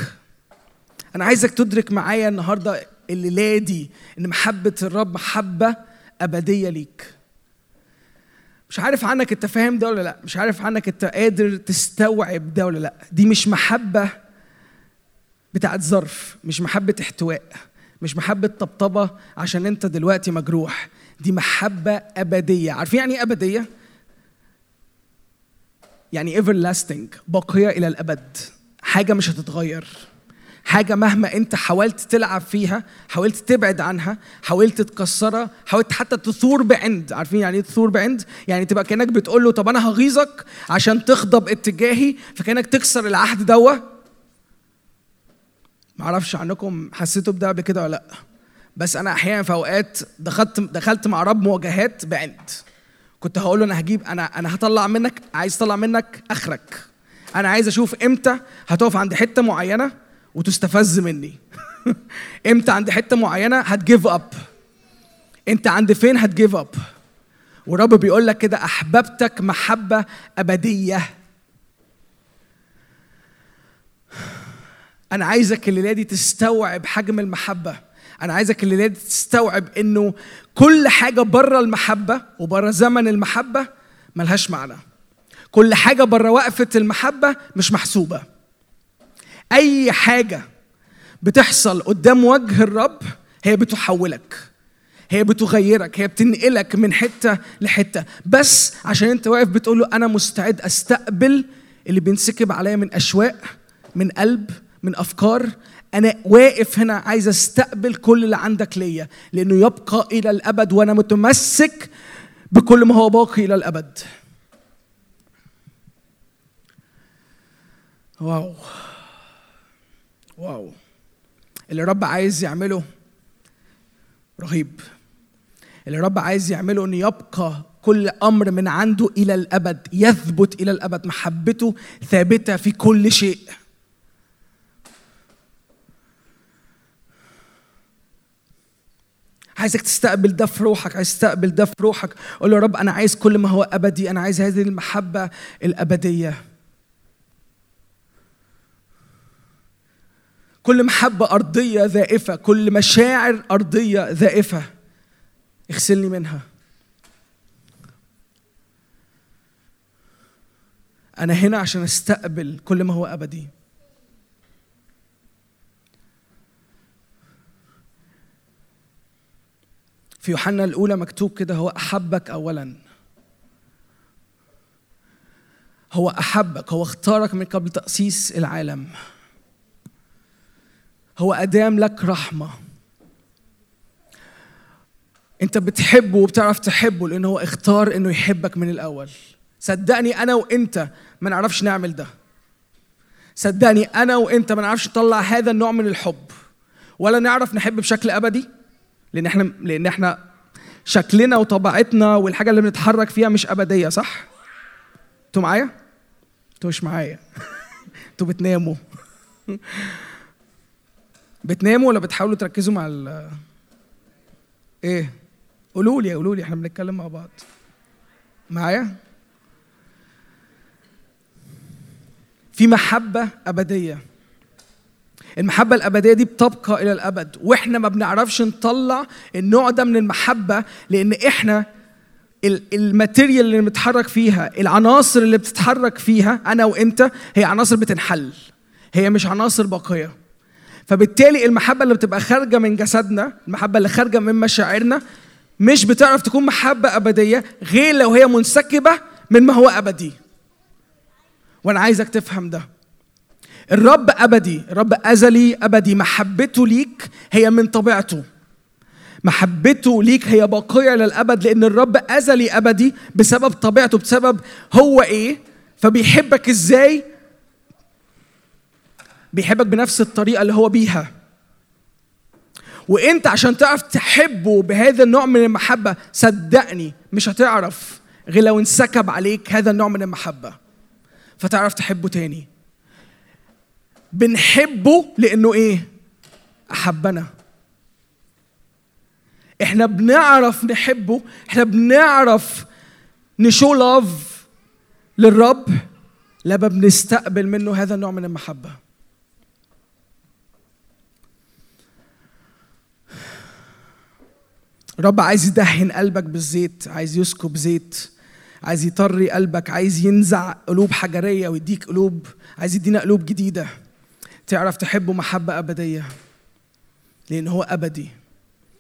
أنا عايزك تدرك معايا النهاردة الليلة دي إن محبة الرب محبة أبدية ليك. مش عارف عنك أنت فاهم ده ولا لأ مش عارف عنك أنت قادر تستوعب ده ولا لأ. دي مش محبة بتاعت ظرف مش محبة احتواء مش محبة طبطبة عشان أنت دلوقتي مجروح. دي محبة أبدية. عارفين يعني إيه أبدية؟ يعني everlasting باقية إلى الأبد. حاجة مش هتتغير. حاجة مهما أنت حاولت تلعب فيها حاولت تبعد عنها حاولت تكسرها حاولت حتى تثور بعند. عارفين يعني إيه تثور بعند؟ يعني تبقى كأنك بتقول له طب أنا هغيظك عشان تغضب اتجاهي فكأنك تكسر العهد دوا معرفش عنكم حسيتوا بده قبل كده ولا لأ. بس أنا أحيانا في أوقات دخلت دخلت مع رب مواجهات بعند كنت هقول له أنا هجيب أنا أنا هطلع منك عايز اطلع منك آخرك. أنا عايز أشوف إمتى هتقف عند حتة معينة وتستفز مني. إمتى عند حتة معينة هت give up إنت عند فين هت give up والرب بيقول لك كده أحببتك محبة أبدية. أنا عايزك الليلة دي تستوعب حجم المحبة. أنا عايزك الليلة دي تستوعب انه كل حاجة بره المحبة وبره زمن المحبة ملهاش معنى. كل حاجة بره وقفة المحبة مش محسوبة. أي حاجة بتحصل قدام وجه الرب هي بتحولك هي بتغيرك هي بتنقلك من حتة لحتة. بس عشان انت واقف بتقول له أنا مستعد أستقبل اللي بينسكب عليا من أشواق من قلب من أفكار أنا واقف هنا عايز أستقبل كل اللي عندك ليا لأنه يبقى إلى الأبد وأنا متمسك بكل ما هو باقي إلى الأبد. واو. واو. اللي الرب عايز يعمله رهيب. اللي الرب عايز يعمله انه يبقى كل أمر من عنده إلى الأبد يثبت إلى الأبد محبته ثابتة في كل شيء. عايزك تستقبل ده في روحك عايز تستقبل ده في روحك. قول له يا رب أنا عايز كل ما هو أبدي أنا عايز هذه المحبة الأبدية. كل محبة أرضية ذائفة كل مشاعر أرضية ذائفة. اغسلني منها. أنا هنا عشان أستقبل كل ما هو أبدي. في يوحنا الأولى مكتوب كده هو أحبك أولا. هو أحبك هو اختارك من قبل تأسيس العالم. هو أدام لك رحمة. أنت بتحبه وبتعرف تحبه لأنه هو اختار إنه يحبك من الأول. صدقني أنا وأنت ما نعرفش نعمل ده. صدقني أنا وأنت ما نعرفش نطلع هذا النوع من الحب. ولا نعرف نحب بشكل أبدي. لأن إحنا لأن إحنا شكلنا وطبيعتنا والحاجة اللي بنتحرك فيها مش أبدية صح؟ أنتوا معايا؟ أنتوا مش معايا. أنتوا بتناموا. بتناموا ولا بتحاولوا تركزوا مع ال إيه؟ قولوا لي قولوا لي إحنا بنتكلم مع بعض. معايا؟ في محبة أبدية. المحبة الأبدية دي بتبقى إلى الأبد وإحنا ما بنعرفش نطلع النوع ده من المحبة لأن إحنا الماتيريال اللي بنتحرك فيها العناصر اللي بتتحرك فيها أنا وأنت هي عناصر بتنحل هي مش عناصر باقية. فبالتالي المحبة اللي بتبقى خارجة من جسدنا المحبة اللي خارجة من مشاعرنا مش بتعرف تكون محبة أبدية غير لو هي منسكبة من ما هو أبدي. وأنا عايزك تفهم ده. الرب أبدي الرب أزلي أبدي محبته ليك هي من طبيعته. محبته ليك هي باقية للابد لأن الرب أزلي أبدي بسبب طبيعته بسبب هو إيه؟ فبيحبك إزاي؟ بيحبك بنفس الطريقة اللي هو بيها. وإنت عشان تعرف تحبه بهذا النوع من المحبة صدقني مش هتعرف غير لو انسكب عليك هذا النوع من المحبة. فتعرف تحبه تاني. بنحبه لأنه إيه؟ أحبنا. إحنا بنعرف نحبه إحنا بنعرف نشو لاف للرب لما بنستقبل منه هذا النوع من المحبة. الرب عايز يدهن قلبك بالزيت عايز يسكب زيت عايز يطري قلبك عايز ينزع قلوب حجرية ويديك قلوب عايز يدينا قلوب جديدة. تعرف تحبه محبة أبدية. لأن هو أبدي.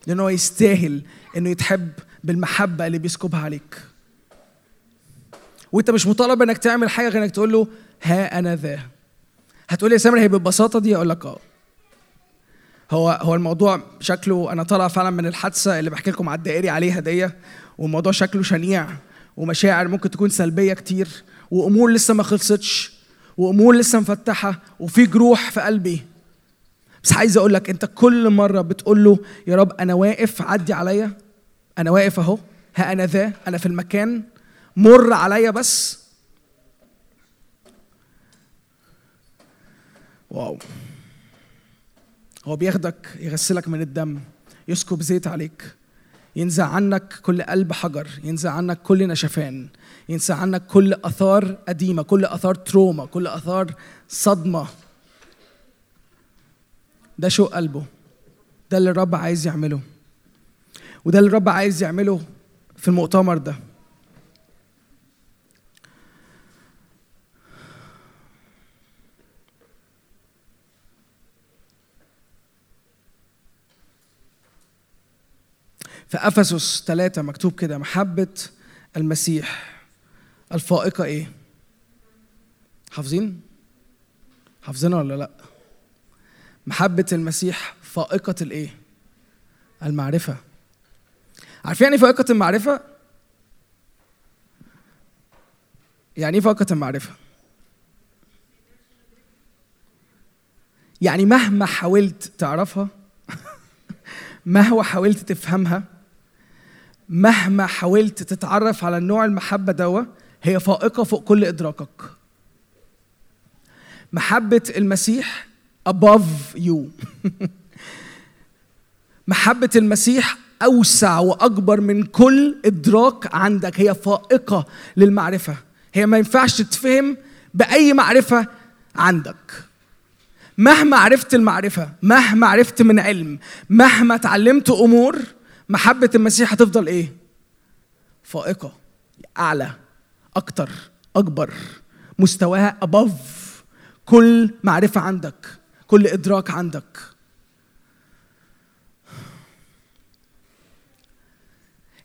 لأن هو يستاهل إنه يتحب بالمحبة اللي بيسكبها عليك. وأنت مش مطالب إنك تعمل حاجة غير إنك تقول له ها أنا ذا. هتقول لي يا سامر هي بالبساطة دي؟ أقول لك آه. هو هو الموضوع شكله أنا طالع فعلا من الحادثة اللي بحكي لكم على الدائري عليها دي. والموضوع شكله شنيع ومشاعر ممكن تكون سلبية كتير وأمور لسه ما خلصتش. وأمور لسه مفتحة وفي جروح في قلبي. بس عايز أقول لك أنت كل مرة بتقول له يا رب أنا واقف عدي عليا. أنا واقف أهو. ها أنا ذا أنا في المكان. مر عليا بس. واو. هو بياخدك يغسلك من الدم يسكب زيت عليك ينزع عنك كل قلب حجر ينزع عنك كل نشفان. ينزع عنك كل آثار قديمة كل آثار تروما كل آثار صدمة. ده شو قلبه. ده اللي الرب عايز يعمله. وده اللي الرب عايز يعمله في المؤتمر ده. في أفسس ثلاثة مكتوب كده محبة المسيح. الفائقة إيه؟ حافظين؟ حافظينها ولا لأ؟ محبة المسيح فائقة الإيه؟ المعرفة عارفين يعني إيه فائقة المعرفة؟ يعني إيه فائقة المعرفة؟ يعني مهما حاولت تعرفها مهما حاولت تفهمها مهما حاولت تتعرف على النوع المحبة دوا هي فائقة فوق كل إدراكك. محبة المسيح above you. محبة المسيح أوسع وأكبر من كل إدراك عندك. هي فائقة للمعرفة. هي ما ينفعش تتفهم بأي معرفة عندك. مهما عرفت المعرفة مهما عرفت من علم مهما اتعلمت أمور محبة المسيح هتفضل إيه؟ فائقة. أعلى. أكتر أكبر مستواها above كل معرفة عندك كل إدراك عندك.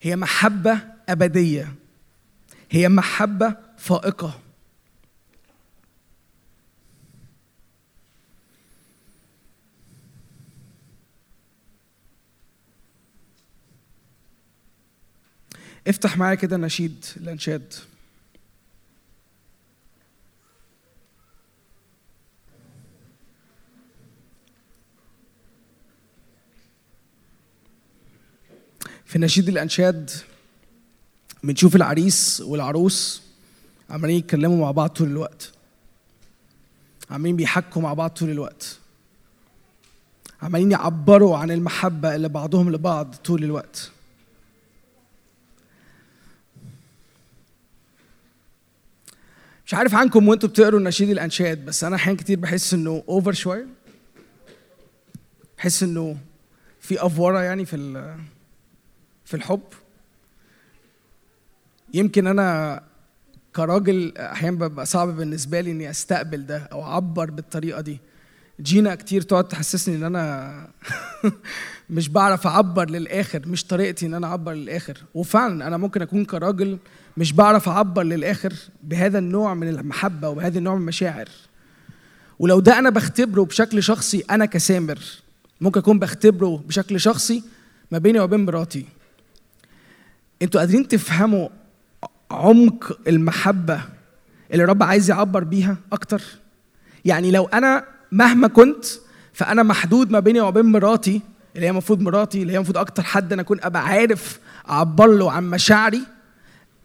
هي محبة أبدية. هي محبة فائقة. افتح معايا كده نشيد الأنشاد. في نشيد الأنشاد بنشوف العريس والعروس عمالين يتكلموا مع بعض طول الوقت. عمالين بيحكوا مع بعض طول الوقت. عمالين يعبروا عن المحبة اللي بعضهم لبعض طول الوقت. مش عارف عنكم وانتوا بتقروا نشيد الأنشاد بس أنا أحيان كتير بحس إنه اوفر شوية. بحس إنه في أفورة يعني في في الحب. يمكن أنا كراجل أحيانا ببقى صعب بالنسبة لي إني أستقبل ده أو أعبر بالطريقة دي. جينا كتير تقعد تحسسني إن أنا مش بعرف أعبر للآخر مش طريقتي إن أنا أعبر للآخر. وفعلا أنا ممكن أكون كراجل مش بعرف أعبر للآخر بهذا النوع من المحبة وبهذا النوع من المشاعر. ولو ده أنا بختبره بشكل شخصي أنا كسامر. ممكن أكون بختبره بشكل شخصي ما بيني وبين مراتي. أنتوا قادرين تفهموا عمق المحبة اللي الرب عايز يعبر بيها أكتر؟ يعني لو أنا مهما كنت فأنا محدود ما بيني وبين مراتي اللي هي المفروض مراتي اللي هي المفروض أكتر حد أنا أكون أبقى عارف أعبر له عن مشاعري.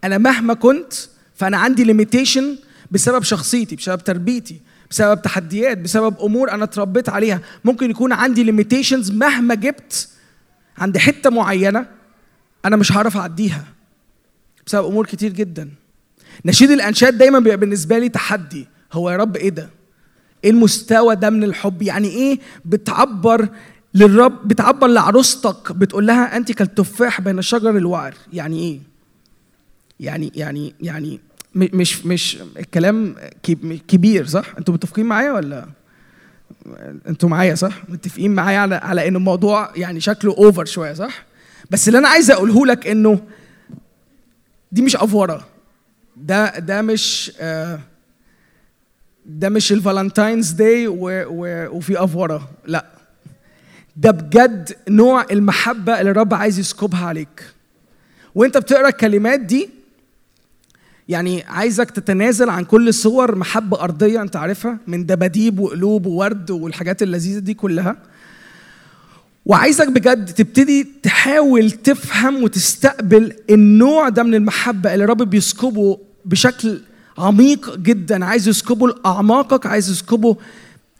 أنا مهما كنت فأنا عندي limitation بسبب شخصيتي بسبب تربيتي بسبب تحديات بسبب أمور أنا اتربيت عليها. ممكن يكون عندي limitations مهما جبت عند حتة معينة أنا مش هعرف أعديها بسبب أمور كتير جدا. نشيد الأنشاد دايما بيبقى بالنسبة لي تحدي. هو يا رب إيه ده؟ إيه المستوى ده من الحب؟ يعني إيه بتعبر للرب بتعبر لعروستك بتقول لها انت كالتفاح بين شجر الوعر. يعني إيه؟ يعني يعني يعني مش مش الكلام كب- كبير صح؟ أنتوا متفقين معايا ولا؟ أنتوا معايا صح؟ متفقين معايا على على إن الموضوع يعني شكله over شوية صح؟ بس اللي أنا عايز أقوله لك إنه دي مش أفورة. ده ده مش آه ده مش ال Valentine's Day وفي أفورة. لا. ده بجد نوع المحبة اللي الرب عايز يسكبها عليك. وأنت بتقرأ الكلمات دي يعني عايزك تتنازل عن كل صور محبة أرضية أنت عارفها من دباديب وقلوب وورد والحاجات اللذيذة دي كلها. وعايزك بجد تبتدي تحاول تفهم وتستقبل النوع ده من المحبة اللي الرب بيسكبه بشكل عميق جدا. عايز يسكبه لأعماقك عايز يسكبه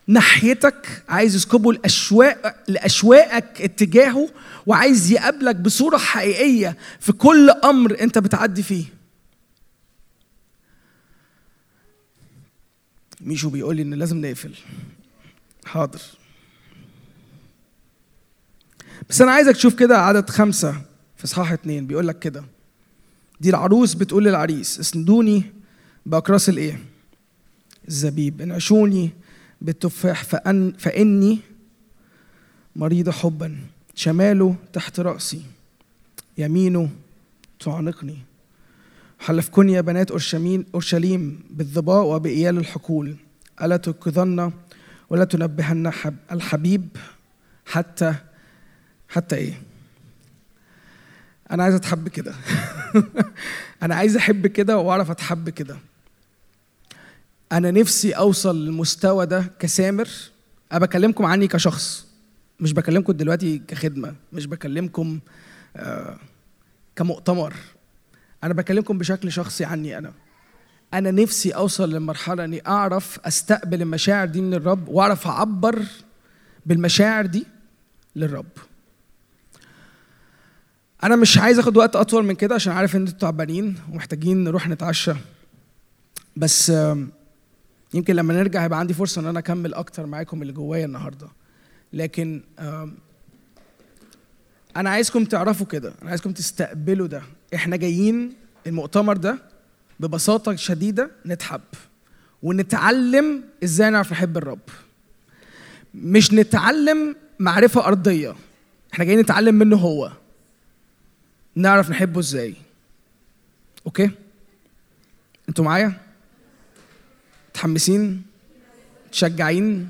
ناحيتك عايز يسكبه لأشواق لأشواقك اتجاهه وعايز يقابلك بصورة حقيقية في كل أمر أنت بتعدي فيه. ميشو بيقول لي إن لازم نقفل. حاضر. بس أنا عايزك تشوف كده عدد خمسة في اصحاح اتنين بيقول لك كده. دي العروس بتقول للعريس اسندوني بأقراص الإيه؟ الزبيب انعشوني بالتفاح فأن فإني مريضة حبا شماله تحت رأسي يمينه تعانقني. حلفكن يا بنات أورشليم أورشليم بالظباء وبإيال الحقول ألا تكذن ولا تنبهن حب الحبيب حتى حتى إيه؟ أنا عايز أتحب كده. أنا عايز أحب كده وأعرف أتحب كده. أنا نفسي أوصل للمستوى ده كسامر. أنا بكلمكم عني كشخص. مش بكلمكم دلوقتي كخدمة. مش بكلمكم آه كمؤتمر. أنا بكلمكم بشكل شخصي عني أنا. أنا نفسي أوصل للمرحلة إني أعرف أستقبل المشاعر دي من الرب وأعرف أعبر بالمشاعر دي للرب. أنا مش عايز آخد وقت أطول من كده عشان عارف إن أنتوا تعبانين ومحتاجين نروح نتعشى. بس يمكن لما نرجع هيبقى عندي فرصة إن أنا أكمل أكتر معاكم اللي جوايا النهارده. لكن أنا عايزكم تعرفوا كده أنا عايزكم تستقبلوا ده. إحنا جايين المؤتمر ده ببساطة شديدة نتحب ونتعلم إزاي نعرف نحب الرب. مش نتعلم معرفة أرضية إحنا جايين نتعلم منه هو. نعرف نحبه إزاي. أوكي؟ أنتوا معايا؟ متحمسين؟ متشجعين؟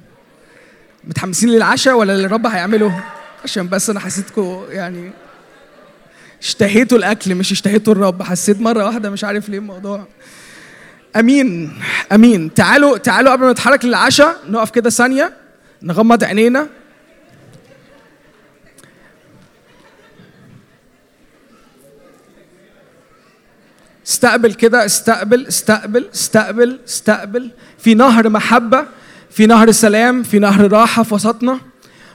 متحمسين للعشاء ولا اللي الرب هيعمله؟ عشان بس أنا حسيتكم يعني اشتهيتوا الأكل مش اشتهيتوا الرب. حسيت مرة واحدة مش عارف ليه الموضوع. أمين أمين. تعالوا تعالوا قبل ما نتحرك للعشاء نقف كده ثانية نغمض عينينا. استقبل كده استقبل استقبل استقبل استقبل. في نهر محبة في نهر سلام في نهر راحة في وسطنا.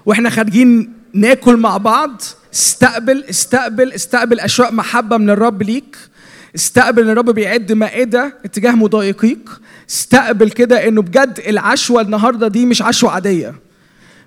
وإحنا خارجين ناكل مع بعض. استقبل استقبل استقبل أشواق محبة من الرب ليك. استقبل إن الرب بيعد مائدة اتجاه مضايقيك. استقبل كده إنه بجد العشوة النهاردة دي مش عشوة عادية.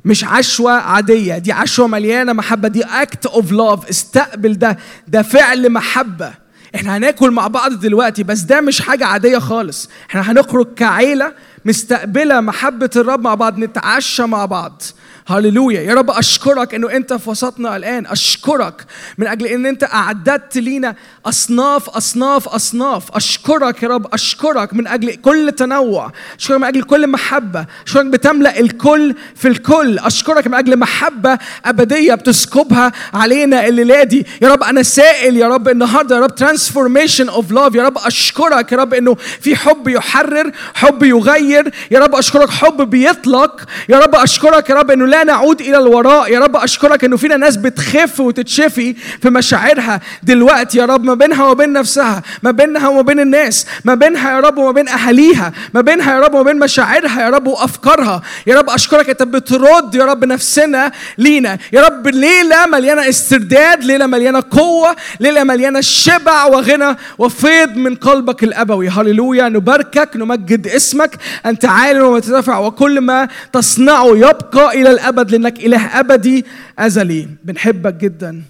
مش عشوة عادية. دي عشوة مليانة محبة. دي act of love استقبل ده. ده فعل محبة. إحنا هناكل مع بعض دلوقتي بس ده مش حاجة عادية خالص. إحنا هنخرج كعيلة مستقبلة محبة الرب مع بعض نتعشى مع بعض. هللويا يا رب اشكرك انه انت في وسطنا الان اشكرك من أجل ان انت اعددت لينا اصناف اصناف اصناف اشكرك يا رب اشكرك من أجل كل تنوع اشكرك من أجل كل محبه اشكرك بتملا الكل في الكل اشكرك من أجل محبه ابديه بتسكبها علينا الليلة دي يا رب أنا سائل يا رب النهارده يا رب transformation of love يا رب اشكرك يا رب انه في حب يحرر حب يغير يا رب اشكرك حب بيطلق يا رب اشكرك يا رب انه لا نعود إلى الوراء. يا رب أشكرك إنه فينا ناس بتخف وتتشفي في مشاعرها دلوقتي. يا رب ما بينها وبين نفسها ما بينها وما بين الناس ما بينها يا رب وما بين أهاليها ما بينها يا رب وما بين مشاعرها يا رب وأفكارها. يا رب أشكرك أنت بترد يا رب نفسنا لينا. يا رب ليلة مليانة استرداد ليلة مليانة قوة ليلة مليانة شبع وغنى وفيض من قلبك الأبوي. هللويا. نباركك نمجد اسمك. أنت عال ومتدافع وكل ما تصنعه يبقى إلى الابد لأنك إله أبدي أزلي. بنحبك جدا.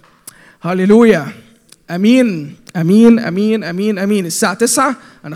هللويا. آمين. آمين. آمين. آمين. آمين. الساعة 9 أنا